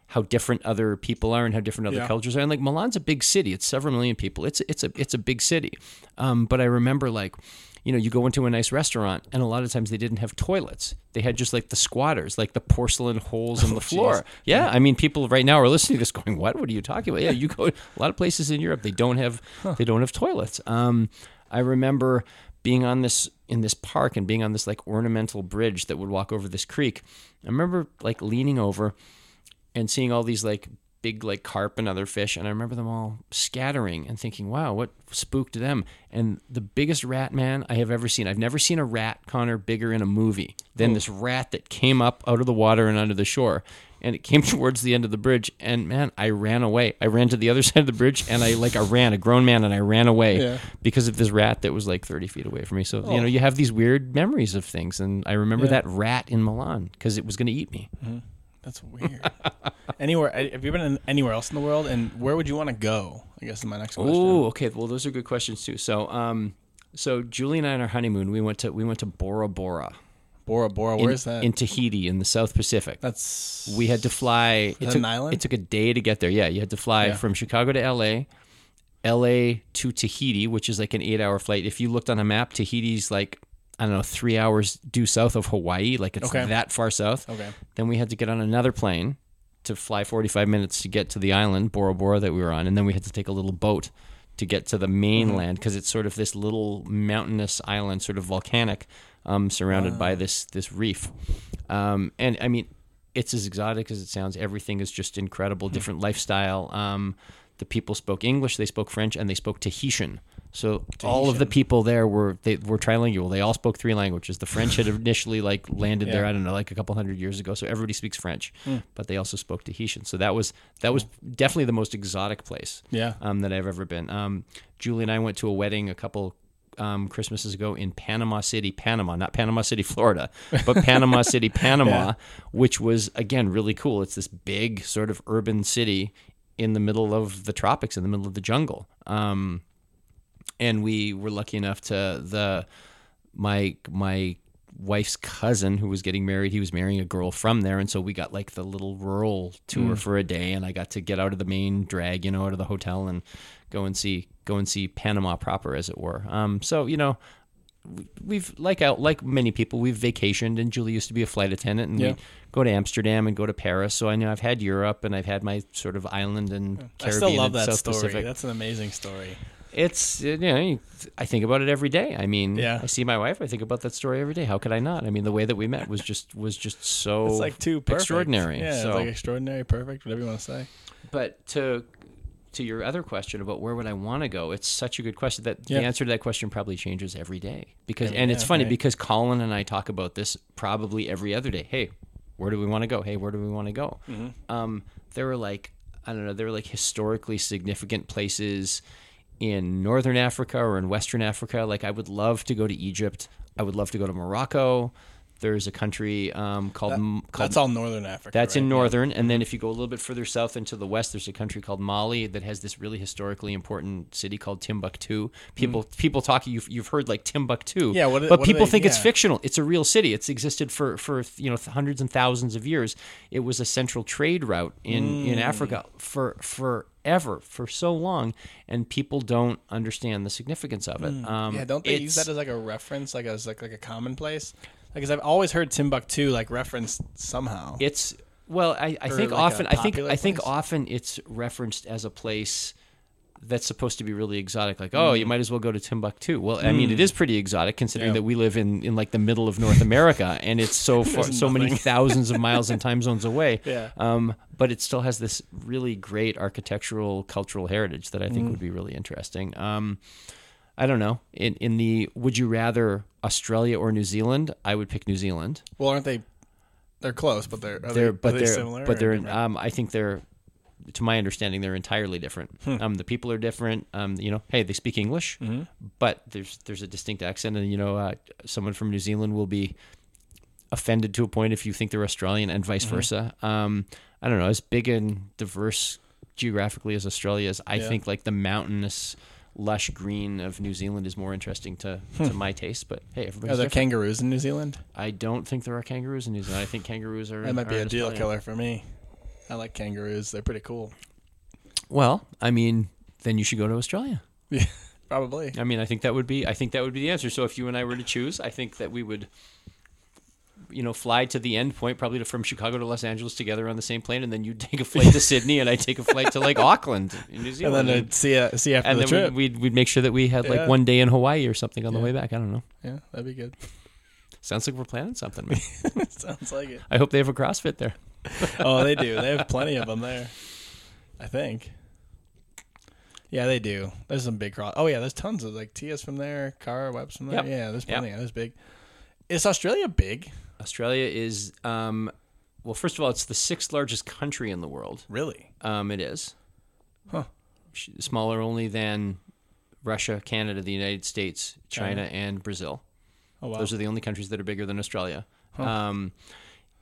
how different other people are and how different other Yeah. cultures are. And like Milan's a big city; it's several million people. It's it's a it's a big city. Um, but I remember like. You know, you go into a nice restaurant, and a lot of times they didn't have toilets. They had just like the squatters, like the porcelain holes in the floor. Yeah, I mean, people right now are listening to this, going, "What? What are you talking about?" Yeah, you go a lot of places in Europe, they don't have they don't have toilets. Um, I remember being on this in this park and being on this like ornamental bridge that would walk over this creek. I remember like leaning over and seeing all these like big like carp and other fish and I remember them all scattering and thinking, "Wow, what spooked them?" And the biggest rat man I have ever seen. I've never seen a rat Connor bigger in a movie than this rat that came up out of the water and onto the shore. and it came towards the end of the bridge, and man, I ran away. I ran to the other side of the bridge, and I like I ran a grown man, and I ran away Yeah. because of this rat that was like thirty feet away from me. So Oh. you know, you have these weird memories of things, and I remember Yeah. that rat in Milan because it was going to eat me. Mm-hmm. That's weird. anywhere? Have you been in anywhere else in the world? And where would you want to go? I guess is my next question. Oh, okay. Well, those are good questions too. So, um, so Julie and I on our honeymoon, we went to we went to Bora Bora. Bora Bora. in, Where's that? in Tahiti in the South Pacific. That's we had to fly. It took, an island? It took a day to get there. Yeah, you had to fly Yeah. from Chicago to L.A., L.A. to Tahiti, which is like an eight-hour flight. If you looked on a map, Tahiti's like I don't know, three hours due south of Hawaii. Like it's Okay. that far south. okay. Then we had to get on another plane to fly 45 minutes to get to the island, Bora Bora, that we were on. And then we had to take a little boat to get to the mainland because it's sort of this little mountainous island, sort of volcanic, um, surrounded by this, this reef. Um, and I mean, it's as exotic as it sounds. Everything is just incredible, different lifestyle. Um, the people spoke English, they spoke French, and they spoke Tahitian. So all of the people there were they were trilingual. They all spoke three languages. The French had initially like landed there. I don't know, like a couple hundred years ago. So everybody speaks French, but they also spoke Tahitian. So that was that was definitely the most exotic place Yeah. um, that I've ever been. Um, Julie and I went to a wedding a couple um, Christmases ago in Panama City, Panama, not Panama City, Florida, but Panama City, Panama, Yeah. which was again really cool. It's this big sort of urban city in the middle of the tropics, in the middle of the jungle. Um, and we were lucky enough to the my my wife's cousin who was getting married he was marrying a girl from there. And so we got like the little rural tour for a day. And i got to get out of the main drag you know out of the hotel and go and see go and see panama proper as it were. Um so you know we've like out like many people we've vacationed and julie used to be a flight attendant and Yeah. we go to amsterdam and go to paris so i know i've had europe and i've had my sort of island and Caribbean I still love that south story. pacific That's an amazing story. it's you know I think about it every day. I mean, Yeah. I see my wife. I think about that story every day. How could I not? I mean, the way that we met was just was just so It's like too perfect. extraordinary. Yeah, so, it's like extraordinary, perfect, whatever you want to say. but to to your other question about where would I want to go, it's such a good question that Yeah. the answer to that question probably changes every day. Because Every- and it's yeah, funny right. because Colin and I talk about this probably every other day. Hey, where do we want to go? Hey, where do we want to go? Mm-hmm. Um, there were like I don't know, there were like historically significant places in northern Africa or in western Africa. Like I would love to go to Egypt. I would love to go to Morocco. There's a country um, called, M- called That's all northern Africa. that's right? in Yeah. northern, and then if you go a little bit further south into the west, there's a country called Mali that has this really historically important city called Timbuktu. People people talk you've you've heard like Timbuktu, Mm. Yeah, what- but what people they- think it's fictional. It's a real city. It's existed for for you know hundreds and thousands of years. It was a central trade route in in Mm. Africa for forever for so long, and people don't understand the significance of it. Um, Mm. Yeah, don't they use that as like a reference, like as like like a commonplace? Because I've always heard Timbuktu like referenced somehow. It's well, I, I think like often I think I think place? often it's referenced as a place that's supposed to be really exotic. Like, oh, you might as well go to Timbuktu. Well, I mean, it is pretty exotic considering Mm. Yeah. that we live in, in like the middle of North America, and it's so far, so many thousands of miles and time zones away. Yeah. Um, but it still has this really great architectural cultural heritage that I think Mm. would be really interesting. Um, I don't know. In in the would you rather Australia or New Zealand? I would pick New Zealand. well, aren't they? They're close, but they're are they're they, but are they they're similar. but they're different? um I think they're to my understanding they're entirely different. Um the people are different. Um you know, hey, they speak English, but there's there's a distinct accent and you know uh, someone from New Zealand will be offended to a point if you think they're Australian and vice versa. Um I don't know, as big and diverse geographically as Australia is, I Yeah. think like the mountainous lush green of New Zealand is more interesting to, to hmm. my taste, but hey, Are everybody's there different. kangaroos in New Zealand? I don't think there are kangaroos in New Zealand. I think kangaroos are That might be a deal killer for me. I like kangaroos. They're pretty cool. Well, I mean, then you should go to Australia. Yeah, probably. I mean, I think that would be I think that would be the answer. So if you and I were to choose, I think that we would you know, fly to the end point, probably to, from Chicago to Los Angeles together on the same plane, and then you'd take a flight to Sydney, and I'd take a flight to like Auckland in New Zealand. And then I'd see ya, see after and the then trip. we'd, we'd we'd make sure that we had Yeah. like one day in Hawaii or something on the way back. I don't know. yeah, that'd be good. Sounds like we're planning something. Sounds like it. I hope they have a CrossFit there. Oh, they do. They have plenty of them there. I think. Yeah, they do. There's some big cross. Oh yeah, there's tons of like Tia's from there, Kara Webb's from there. Yep. Yeah, there's Yep. plenty. Yeah, there's big. Is Australia big? Australia is um, well, first of all, it's the sixth largest country in the world. Really? Um, it is. Huh. Smaller only than Russia, Canada, the United States, China, China. and Brazil. Oh wow. Those are the only countries that are bigger than Australia. Um,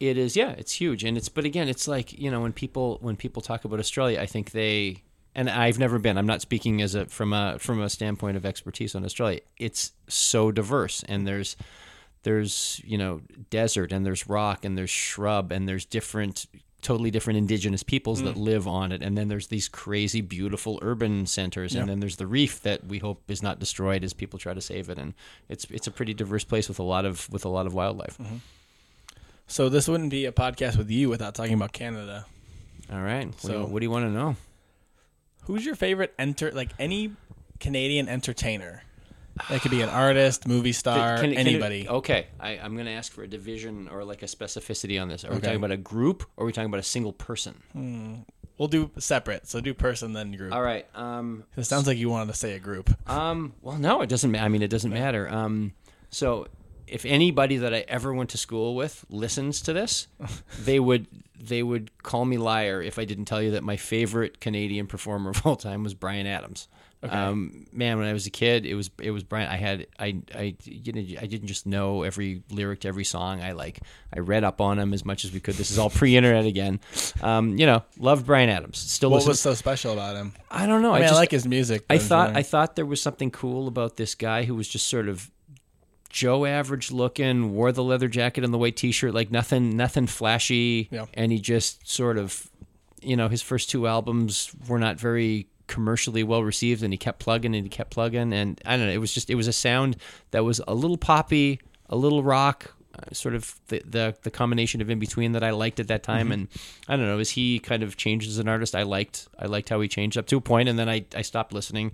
it is, yeah, it's huge, and it's. But again, it's like you know when people when people talk about Australia, I think they and I've never been. I'm not speaking as a from a from a standpoint of expertise on Australia. It's so diverse, and there's there's you know desert, and there's rock, and there's shrub, and there's different totally different indigenous peoples that mm. live on it. And then there's these crazy beautiful urban centers. And then there's the reef that we hope is not destroyed as people try to save it. And it's it's a pretty diverse place with a lot of with a lot of wildlife. Mm-hmm. So this wouldn't be a podcast with you without talking about Canada. all right. What, do So- you, what do you want to know? Who's your favorite enter like any Canadian entertainer? That could be an artist, movie star, Can- can anybody. okay I, i'm going to ask for a division or like a specificity on this are we Okay. talking about a group or are we talking about a single person We'll do separate. So do person then group. all right um It sounds like you wanted to say a group. Um, well, no, it doesn't. ma- I mean, it doesn't matter. Um, so if anybody that I ever went to school with listens to this, they would they would call me liar if I didn't tell you that my favorite Canadian performer of all time was Bryan Adams. Um, man, when I was a kid, it was it was Bryan. I had I I you know I didn't just know every lyric to every song. I like I read up on him as much as we could. This is all pre-internet again. Um, you know, loved Bryan Adams. Still What listen. was so special about him? I don't know. I mean, I, just, like his music. I thought I thought there was something cool about this guy who was just sort of Joe average looking, wore the leather jacket and the white t-shirt, like nothing nothing flashy, Yeah. and he just sort of you know, his first two albums were not very commercially well received and he kept plugging and he kept plugging and I don't know, it was just it was a sound that was a little poppy, a little rock, uh, sort of the, the the combination of in between that I liked at that time and I don't know as he kind of changed as an artist I liked I liked how he changed up to a point and then I, I stopped listening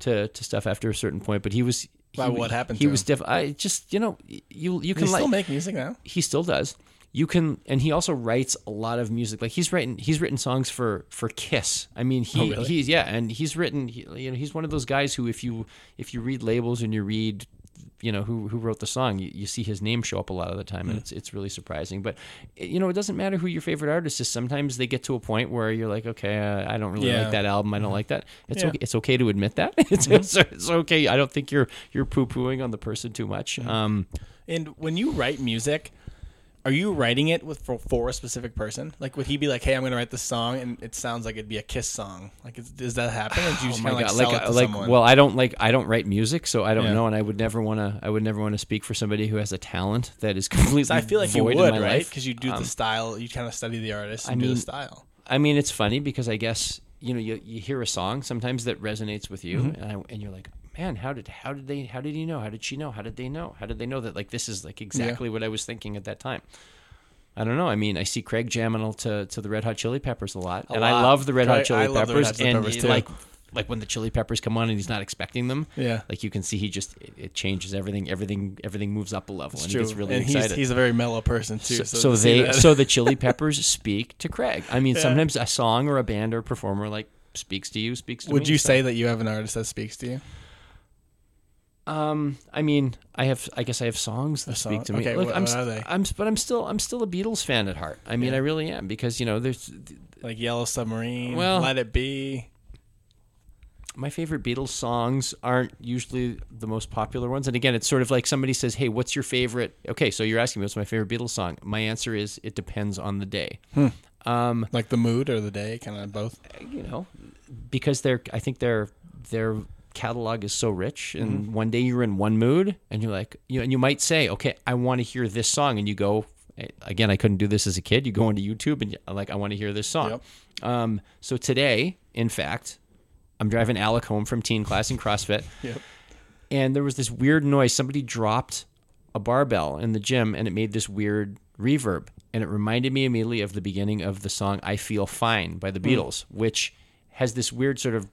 to, to stuff after a certain point but he was Why, he, what happened he to was him? diff I just you know you you can he like still make music now? he still does you can and he also writes a lot of music. Like he's written he's written songs for for kiss. I mean he Oh, really? he's yeah and he's written he, you know he's one of those guys who if you if you read labels and you read you know who who wrote the song you, you see his name show up a lot of the time and hmm. it's it's really surprising. But eh, you know it doesn't matter who your favorite artist is. Sometimes they get to a point where you're like okay uh, i don't really Yeah. like that album. I don't mm-hmm. like that. It's Yeah. okay it's okay to admit that. It's, mm-hmm. it's it's okay. I don't think you're you're poo-pooing on the person too much. Mm-hmm. Um And when you write music, are you writing it with for, for a specific person? Like, would he be like, "Hey, I'm going to write this song," and it sounds like it'd be a Kiss song? Like, is, does that happen, or do you just Oh kind of like Like, to like, someone? well, I don't like. I don't write music, so I don't Yeah. know, and I would never want to. I would never want to speak for somebody who has a talent that is completely. I feel like you would, right? Because you do Um, the style, you kind of study the artist and I do the style. I mean, it's funny because I guess you know you, you hear a song sometimes that resonates with you, Mm-hmm. and, I, and you're like, man, how did how did they how did he know? How did she know? How did they know? How did they know that like this is like exactly what I was thinking at that time? I don't know. I mean, I see Craig jamming to to the Red Hot Chili Peppers a lot, A and I love the Red Hot Chili I Red Peppers, Hot Chili and Peppers, like like when the Chili Peppers come on and he's not expecting them. Yeah. Like you can see, he just it, it changes everything. Everything everything moves up a level, It's and true. he gets really and excited. he's he's a very mellow person too. so, So, so they so the Chili Peppers speak to Craig. I mean, Yeah. sometimes a song or a band or a performer like speaks to you, speaks to would me. you so- say that you have an artist that speaks to you? Um, I mean, I have. I guess I have songs that A speak to me. Okay, Look, what- I'm, what are they? I'm, but I'm still, I'm still a Beatles fan at heart. I mean, Yeah. I really am because you know, there's Like Yellow Submarine, Well- Let It Be. my favorite Beatles songs aren't usually the most popular ones. And again, it's sort of like somebody says, "Hey, what's your favorite?" Okay, so you're asking me what's my favorite Beatles song. My answer is it depends on the day. Um, Like the mood or the day, kind of both. you know, because they're I think their their catalog is so rich and mm-hmm. one day you're in one mood and you're like you and you might say, "Okay, I want to hear this song." And you go eh, again, I couldn't do this as a kid. You go into YouTube and you like I want to hear this song. Yep. Um so today, in fact, I'm driving Alec home from teen class in CrossFit Yep. and there was this weird noise. Somebody dropped a barbell in the gym and it made this weird reverb. And it reminded me immediately of the beginning of the song I Feel Fine by the hmm. Beatles, which has this weird sort of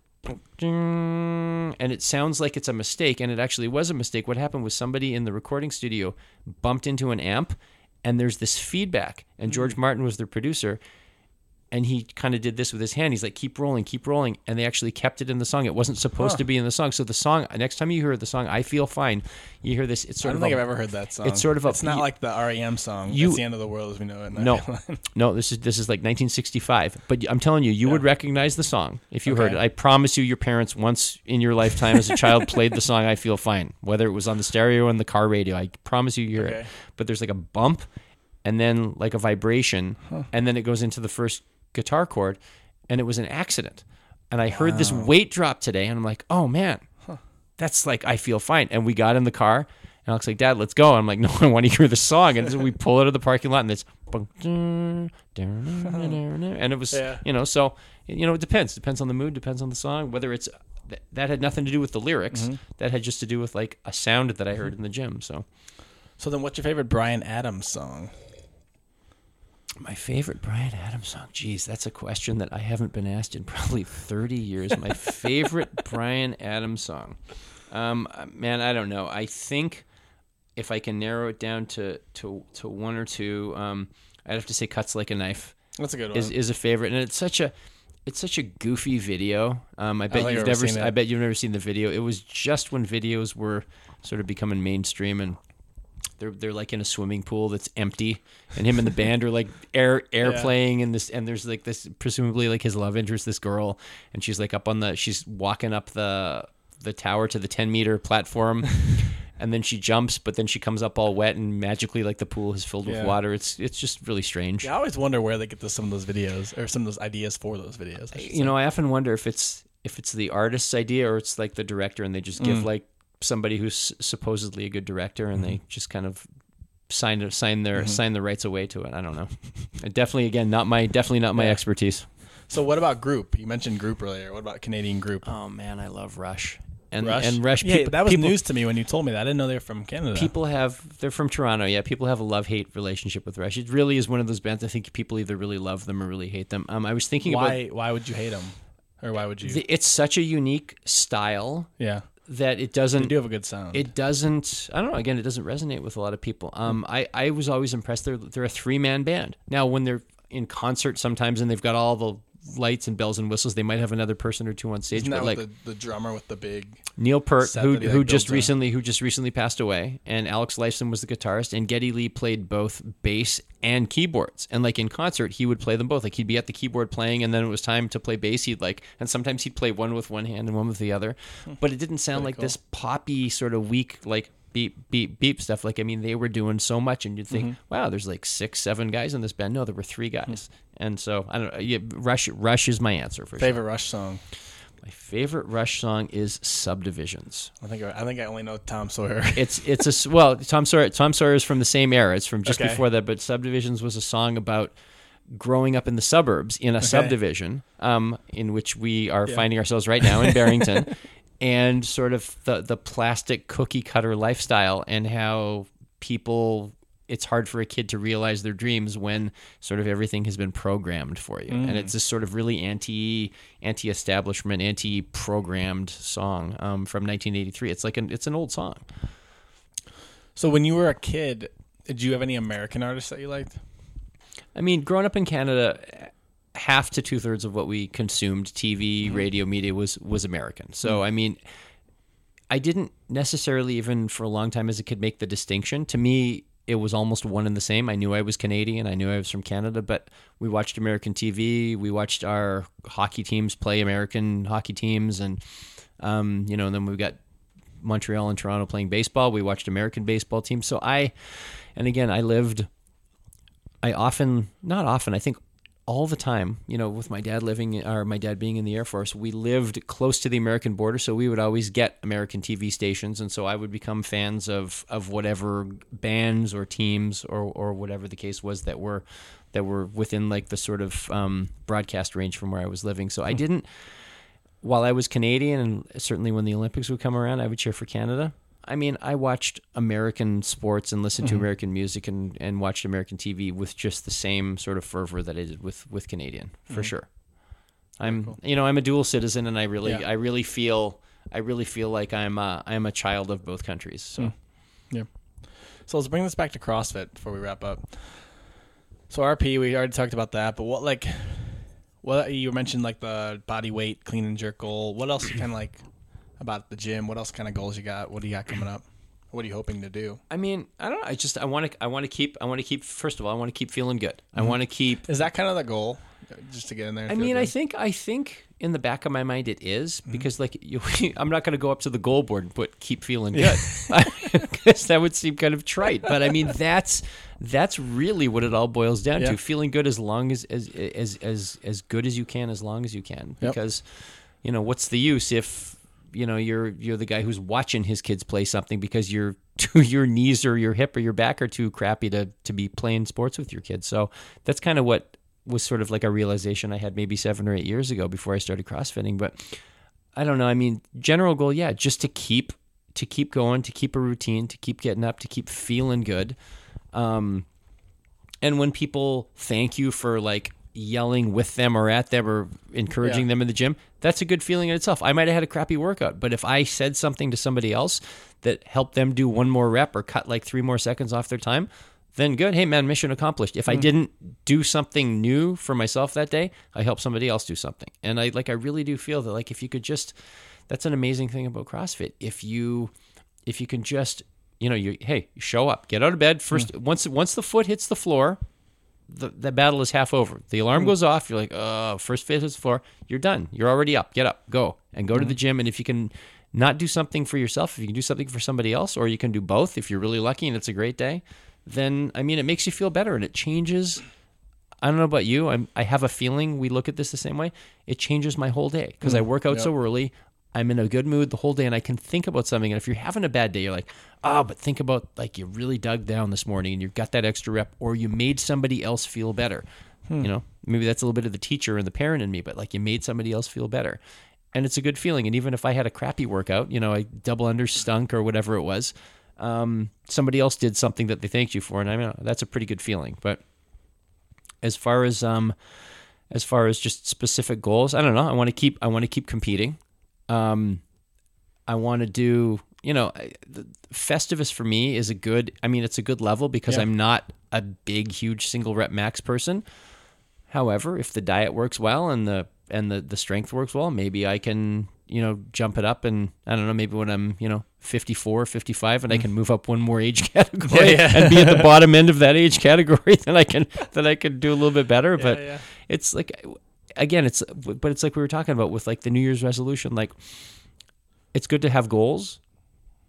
and it sounds like it's a mistake and it actually was a mistake. What happened was somebody in the recording studio bumped into an amp and there's this feedback and George hmm. Martin was their producer and he kind of did this with his hand. He's like, "Keep rolling, keep rolling," and they actually kept it in the song. It wasn't supposed to be in the song. So the song, next time you hear the song, "I Feel Fine," you hear this. It's I don't of think I've ever heard that song. it's sort of a- It's not you- like the REM song. you- it's the end of the world as we know it. No, no, this is this is like 1965. But I'm telling you, you would recognize the song if you heard it. I promise you, your parents once in your lifetime as a child played the song "I Feel Fine," whether it was on the stereo or on the car radio. I promise you, you hear Okay. it. But there's like a bump, and then like a vibration, and then it goes into the first guitar chord, and it was an accident. And I heard this weight drop today, and I'm like, oh man, that's like I feel fine. And we got in the car, and Alex like, Dad, let's go. I'm like, no, I want to hear the song. And so we pull out of the parking lot, and it's and it was, Yeah. you know, so you know, it depends. Depends on the mood. Depends on the song. Whether it's that, that had nothing to do with the lyrics. Mm-hmm. That had just to do with like a sound that I heard mm-hmm. in the gym. So So then, what's your favorite Bryan Adams song? My favorite Bryan Adams song. Geez, that's a question that I haven't been asked in probably 30 years. My favorite Bryan Adams song. Um, man, I don't know. I think if I can narrow it down to to, to one or two, um, I'd have to say "Cuts Like a Knife" That's a good one. is is a favorite, and it's such a it's such a goofy video. Um, I bet think you've never I bet you've never seen the video. It was just when videos were sort of becoming mainstream and. They're, they're like in a swimming pool that's empty, and him and the band are like air air Yeah. playing, and this and there's like this presumably like his love interest, this girl, and she's like up on the she's walking up the the tower to the ten meter platform, and then she jumps, but then she comes up all wet, and magically like the pool is filled with water. It's it's just really strange. yeah, I always wonder where they get the, some of those videos or some of those ideas for those videos. You know, I often wonder if it's if it's the artist's idea or it's like the director, and they just Mm. give like somebody who's supposedly a good director, and Mm-hmm. they just kind of sign sign their sign the rights away to it. I don't know. definitely, again, not my definitely not my Yeah. expertise. So what about group? You mentioned group earlier. What about Canadian group? Oh man, I love Rush. And Rush. and Rush. Yeah, people, that was people, news to me when you told me that. I didn't know they were from Canada. People have they're from Toronto. Yeah, people have a love hate relationship with Rush. It really is one of those bands. I think people either really love them or really hate them. Um, I was thinking about why? Why would you hate them? Or why would you? the, it's such a unique style yeah, that it doesn't They do have a good sound. it doesn't i don't know again it doesn't resonate with a lot of people. Um i i was always impressed. They're they're a three-man band. Now when they're in concert sometimes and they've got all the lights and bells and whistles they might have another person or two on stage Isn't but like the, the drummer with the big? neil peart who who just recently who just recently passed away and alex lifeson was the guitarist and geddy lee played both bass and keyboards. And like in concert he would play them both. Like he'd be at the keyboard playing and then it was time to play bass. He'd like and sometimes he'd play one with one hand and one with the other. Hmm. But it didn't sound like cool. this poppy sort of weak like beep beep beep stuff like i mean they were doing so much and you'd think Mm-hmm. wow there's like six seven guys in this band no there were three guys and so i don't know yeah, rush rush is my answer for sure. Favorite Rush song? my favorite rush song is subdivisions I think I think I only know Tom Sawyer. it's it's a well Tom Sawyer Tom Sawyer is from the same era. It's from just Okay. before that. But Subdivisions was a song about growing up in the suburbs in a subdivision, um, in which we are finding ourselves right now in Barrington, and sort of the the plastic cookie cutter lifestyle and how people. It's hard for a kid to realize their dreams when sort of everything has been programmed for you, and it's this sort of really anti anti establishment, anti programmed song um, from 1983. It's like an it's an old song. so when you were a kid, did you have any American artists that you liked? I mean, growing up in Canada, half to two thirds of what we consumed, TV, radio, media, was was American. So I mean, I didn't necessarily even for a long time as a kid make the distinction. To me, it was almost one and the same. I knew I was Canadian. I knew I was from Canada, but we watched American TV. We watched our hockey teams play American hockey teams, and um, you know, and then we got Montreal and Toronto playing baseball. We watched American baseball teams. So I, and again, I lived I often, not often, I think all the time, you know, with my dad living or my dad being in the Air Force, we lived close to the American border, so we would always get American TV stations, and so I would become fans of of whatever bands or teams or or whatever the case was that were that were within like the sort of um, broadcast range from where I was living. So I didn't. While I was Canadian, and certainly when the Olympics would come around, I would cheer for Canada. I mean, I watched American sports and listened to mm-hmm. American music and, and watched American TV with just the same sort of fervor that I did with, with Canadian, for mm-hmm. sure. I'm, you know, I'm a dual citizen, and I really, Yeah. I really feel, I really feel like I'm, a, I'm a child of both countries. So, mm. Yeah. So let's bring this back to CrossFit before we wrap up. So RP, we already talked about that, but what like what you mentioned like the body weight, clean and jerk goal. What else you kind of like about the gym? What else kind of goals you got? What do you got coming up? What are you hoping to do? I mean, I don't know. I just I want to I want to keep I want to keep first of all I want to keep feeling good. I mm-hmm. want to keep. Is that kind of the goal? Just to get in there. and I mean, I think I think in the back of my mind it is mm-hmm. because like you, I'm not going to go up to the goal board and put keep feeling good because that would seem kind of trite. But I mean, that's that's really what it all boils down Yeah. to: feeling good as long as as as as as good as you can, as long as you can. Yep. Because you know what's the use if you know you're you're the guy who's watching his kids play something because your your knees or your hip or your back are too crappy to to be playing sports with your kids. So that's kind of what was sort of like a realization I had maybe seven or eight years ago before I started CrossFitting. But I don't know. I mean, general goal, yeah, just to keep to keep going, to keep a routine, to keep getting up, to keep feeling good. Um, and when people thank you for like yelling with them or at them or encouraging Yeah. them in the gym, that's a good feeling in itself. I might have had a crappy workout, but if I said something to somebody else that helped them do one more rep or cut like three more seconds off their time, then good. Hey man, mission accomplished. If I mm-hmm. didn't do something new for myself that day, I helped somebody else do something. And I like I really do feel that like if you could just that's an amazing thing about CrossFit. If you if you can just you know you hey show up get out of bed first once once the foot hits the floor the, the battle is half over. The alarm hmm. goes off. You're like oh first hits the floor you're done. You're already up. Get up. Go. And go to hmm. the gym. And if you can not do something for yourself if you can do something for somebody else or you can do both if you're really lucky and it's a great day then i mean it makes you feel better and it changes. I don't know about you. I'm, I have a feeling we look at this the same way. It changes my whole day because I hmm. work out so early. I'm in a good mood the whole day and I can think about something. And if you're having a bad day, you're like, oh, but think about like you really dug down this morning and you've got that extra rep or you made somebody else feel better. You know, maybe that's a little bit of the teacher and the parent in me, but like you made somebody else feel better. And it's a good feeling. And even if I had a crappy workout, you know, I double under stunk or whatever it was, um, somebody else did something that they thanked you for. And I mean, that's a pretty good feeling. But as far as um as far as just specific goals i don't know i want to keep i want to keep competing um i want to do you know festivus for me is a good i mean it's a good level because Yeah. i'm not a big huge single rep max person however if the diet works well and the and the the strength works well maybe i can you know jump it up and i don't know maybe when i'm you know 54 55 and i can move up one more age category Yeah, yeah. and be at the bottom end of that age category then i can then i can do a little bit better but it's like again it's but it's like we were talking about with like the new year's resolution like it's good to have goals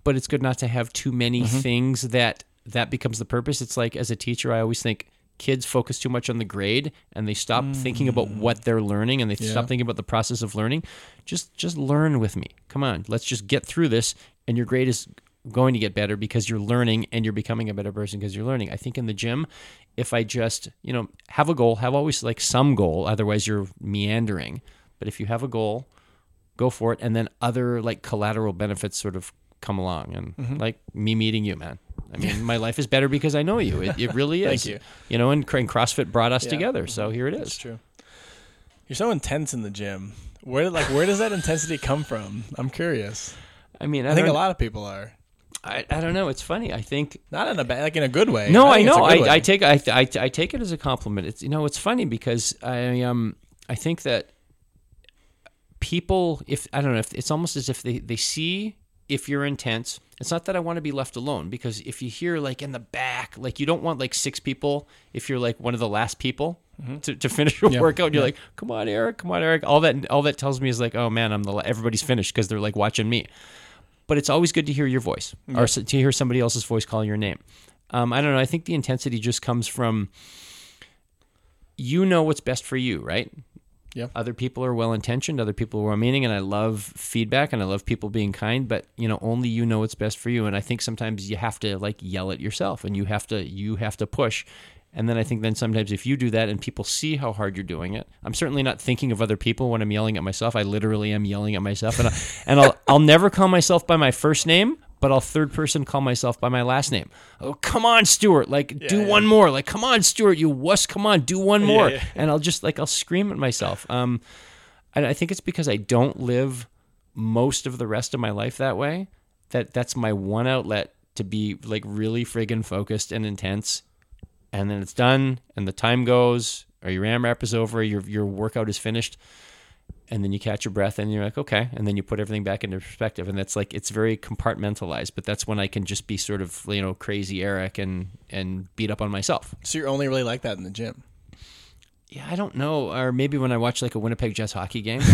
but it's good not to have too many Mm-hmm. things that that becomes the purpose it's like as a teacher i always think kids focus too much on the grade and they stop thinking about what they're learning and they Mm. Yeah. stop thinking about the process of learning just just learn with me come on let's just get through this and your grade is going to get better because you're learning and you're becoming a better person because you're learning i think in the gym if i just you know have a goal have always like some goal otherwise you're meandering but if you have a goal go for it and then other like collateral benefits sort of come along and Mm-hmm. like me meeting you man i mean my life is better because i know you it, it really is. Thank you. you know and, and crossfit brought us Yeah. together so here it is. That's true. You're so intense in the gym. Where like where does that intensity come from? I'm curious. i mean i, I think a lot of people are. I, I don't know it's funny i think Not in a bad, like in a good way. No, I, a know. I, I take I, I, I take it as a compliment. It's you know it's funny because I um I think that people if I don't know if it's almost as if they they see if you're intense. It's not that I want to be left alone because if you hear like in the back, like you don't want like six people if you're like one of the last people to, to finish Mm-hmm. Yeah, workout. You're yeah. like, come on, Eric, come on, Eric. All that all that tells me is like, oh man, I'm the everybody's finished because they're like watching me but it's always good to hear your voice or to hear somebody else's voice call your name. Um, I don't know. I think the intensity just comes from you know what's best for you, right? Yeah. Other people are well intentioned, other people are well meaning, and I love feedback and I love people being kind, but you know, only you know what's best for you. And I think sometimes you have to like yell at yourself and you have to you have to push. And then I think then sometimes if you do that and people see how hard you're doing it, I'm certainly not thinking of other people when I'm yelling at myself. I literally am yelling at myself, and I, and I'll I'll never call myself by my first name, but I'll third person call myself by my last name. Oh come on, Stuart! Like do yeah. one more. Like come on, Stuart, you wuss! Come on, do one more. yeah. And I'll just like I'll scream at myself. Um, and I think it's because I don't live most of the rest of my life that way. That that's my one outlet to be like really friggin' focused and intense and then it's done and the time goes or your AMRAP is over, your your workout is finished, and then you catch your breath and you're like, okay, and then you put everything back into perspective, and that's like it's very compartmentalized. But that's when I can just be sort of you know crazy Eric and and beat up on myself. So you're only really like that in the gym. Yeah, I don't know, or maybe when I watch like a Winnipeg Jets hockey game.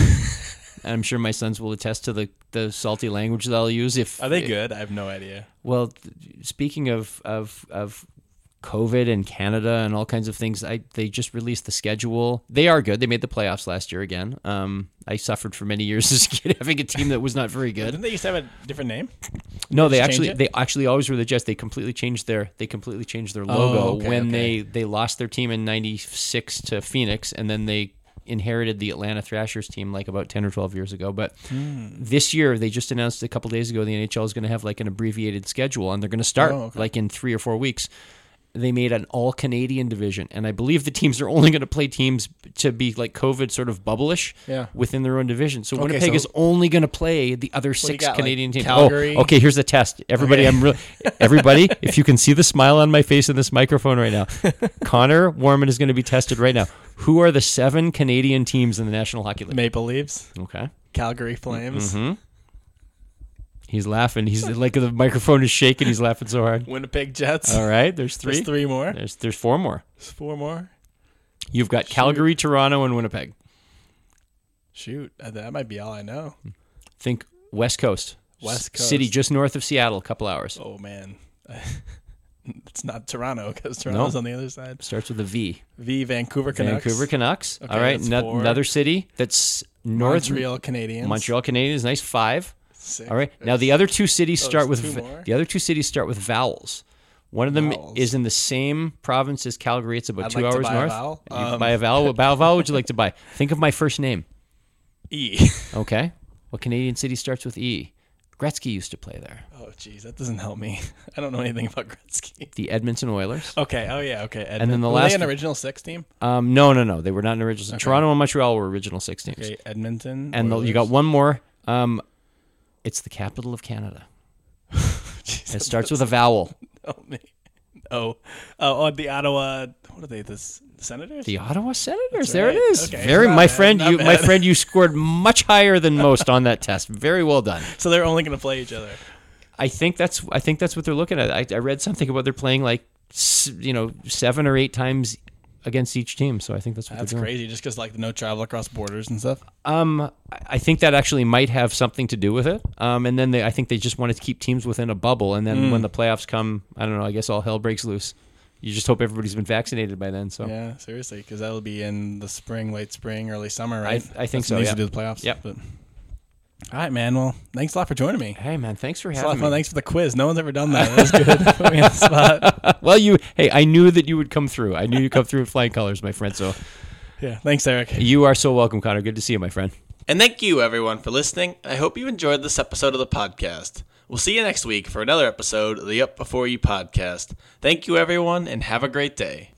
I'm sure my sons will attest to the, the salty language that I'll use. If Are they good? I have no idea. Well, speaking of of of COVID and Canada and all kinds of things, I they just released the schedule. They are good. They made the playoffs last year again. Um, I suffered for many years as a kid having a team that was not very good. Didn't they used to have a different name? No, they just actually they actually always were the Jets. They completely changed their they completely changed their logo Oh, okay, when okay. they they lost their team in '96 to Phoenix, and then they inherited the Atlanta Thrashers team like about 10 or 12 years ago. But Hmm. this year they just announced a couple days ago the NHL is going to have like an abbreviated schedule, and they're going to start Oh, okay. like in three or four weeks. They made an all Canadian division, and I believe the teams are only going to play teams to be like COVID sort of bubblish Yeah. within their own division. So Winnipeg so- is only going to play the other six got, like, Canadian teams. Calgary? Oh, okay. Here's the test. Everybody. I'm really everybody. If you can see the smile on my face in this microphone right now, Connor Warman is going to be tested right now. Who are the seven Canadian teams in the National Hockey League? Maple Leafs, Okay. Calgary Flames, Mm-hmm. He's laughing. He's like the microphone is shaking. He's laughing so hard. Winnipeg Jets. All right. There's three. There's three more. There's there's four more. There's four more. You've got Calgary, Toronto, and Winnipeg. Shoot, uh, that might be all I know. Think West Coast. West Coast City just north of Seattle, a couple hours. Oh man, it's not Toronto because Toronto's No. on the other side. Starts with a V. V Vancouver Canucks, Vancouver Canucks. Okay, All right. no- another city that's north Montreal Canadiens, Montreal Canadiens, nice five. Six. All right. Now the other two cities Oh, start with v- the other two cities start with vowels. One of them Vowels. is in the same province as Calgary. It's about I'd two like hours a north. vowel. Um, buy a vowel. What vowel, would you like to buy? Think of my first name. E. Okay. What Canadian city starts with E? Gretzky used to play there. oh geez, that doesn't help me. I don't know anything about Gretzky. The Edmonton Oilers. Okay. Oh yeah. Okay. And then the Were last- they an original six team. Um, no, no, no. They were not an original. Toronto and Montreal were original six teams. Okay. Edmonton. And the, you got one more. Um, it's the capital of Canada. Jeez, It starts with a vowel. help me. Oh, oh, oh, the Ottawa. What are they? The Senators. The Ottawa Senators. That's there it is. Okay, Very, my bad, friend. not You, my friend, you scored much higher than most on that test. Very well done. so they're only going to play each other. I think that's. I think that's what they're looking at. I, I read something about they're playing like, you know, seven or eight times against each team. So I think that's what That's they're doing. crazy. Just because like no travel across borders and stuff. Um, I- I think that actually might have something to do with it. Um, and then they, I think they just wanted to keep teams within a bubble. And then when the playoffs come, I don't know. I guess all hell breaks loose. You just hope everybody's been vaccinated by then. So Yeah, seriously, because that'll be in the spring, late spring, early summer, right? I think That's so, yeah. to do the playoffs. Yep. But, all right, man. Well, thanks a lot for joining me. hey, man, thanks for It's a lot having of fun. me. Thanks for the quiz. No one's ever done that. That was good. Put me on the spot. Well, you. Hey, I knew that you would come through. I knew you'd come through with flying colors, my friend. So Yeah. Thanks, Eric. you are so welcome, Connor. Good to see you, my friend. And thank you, everyone, for listening. I hope you enjoyed this episode of the podcast. We'll see you next week for another episode of the Up Before You podcast. Thank you, everyone, and have a great day.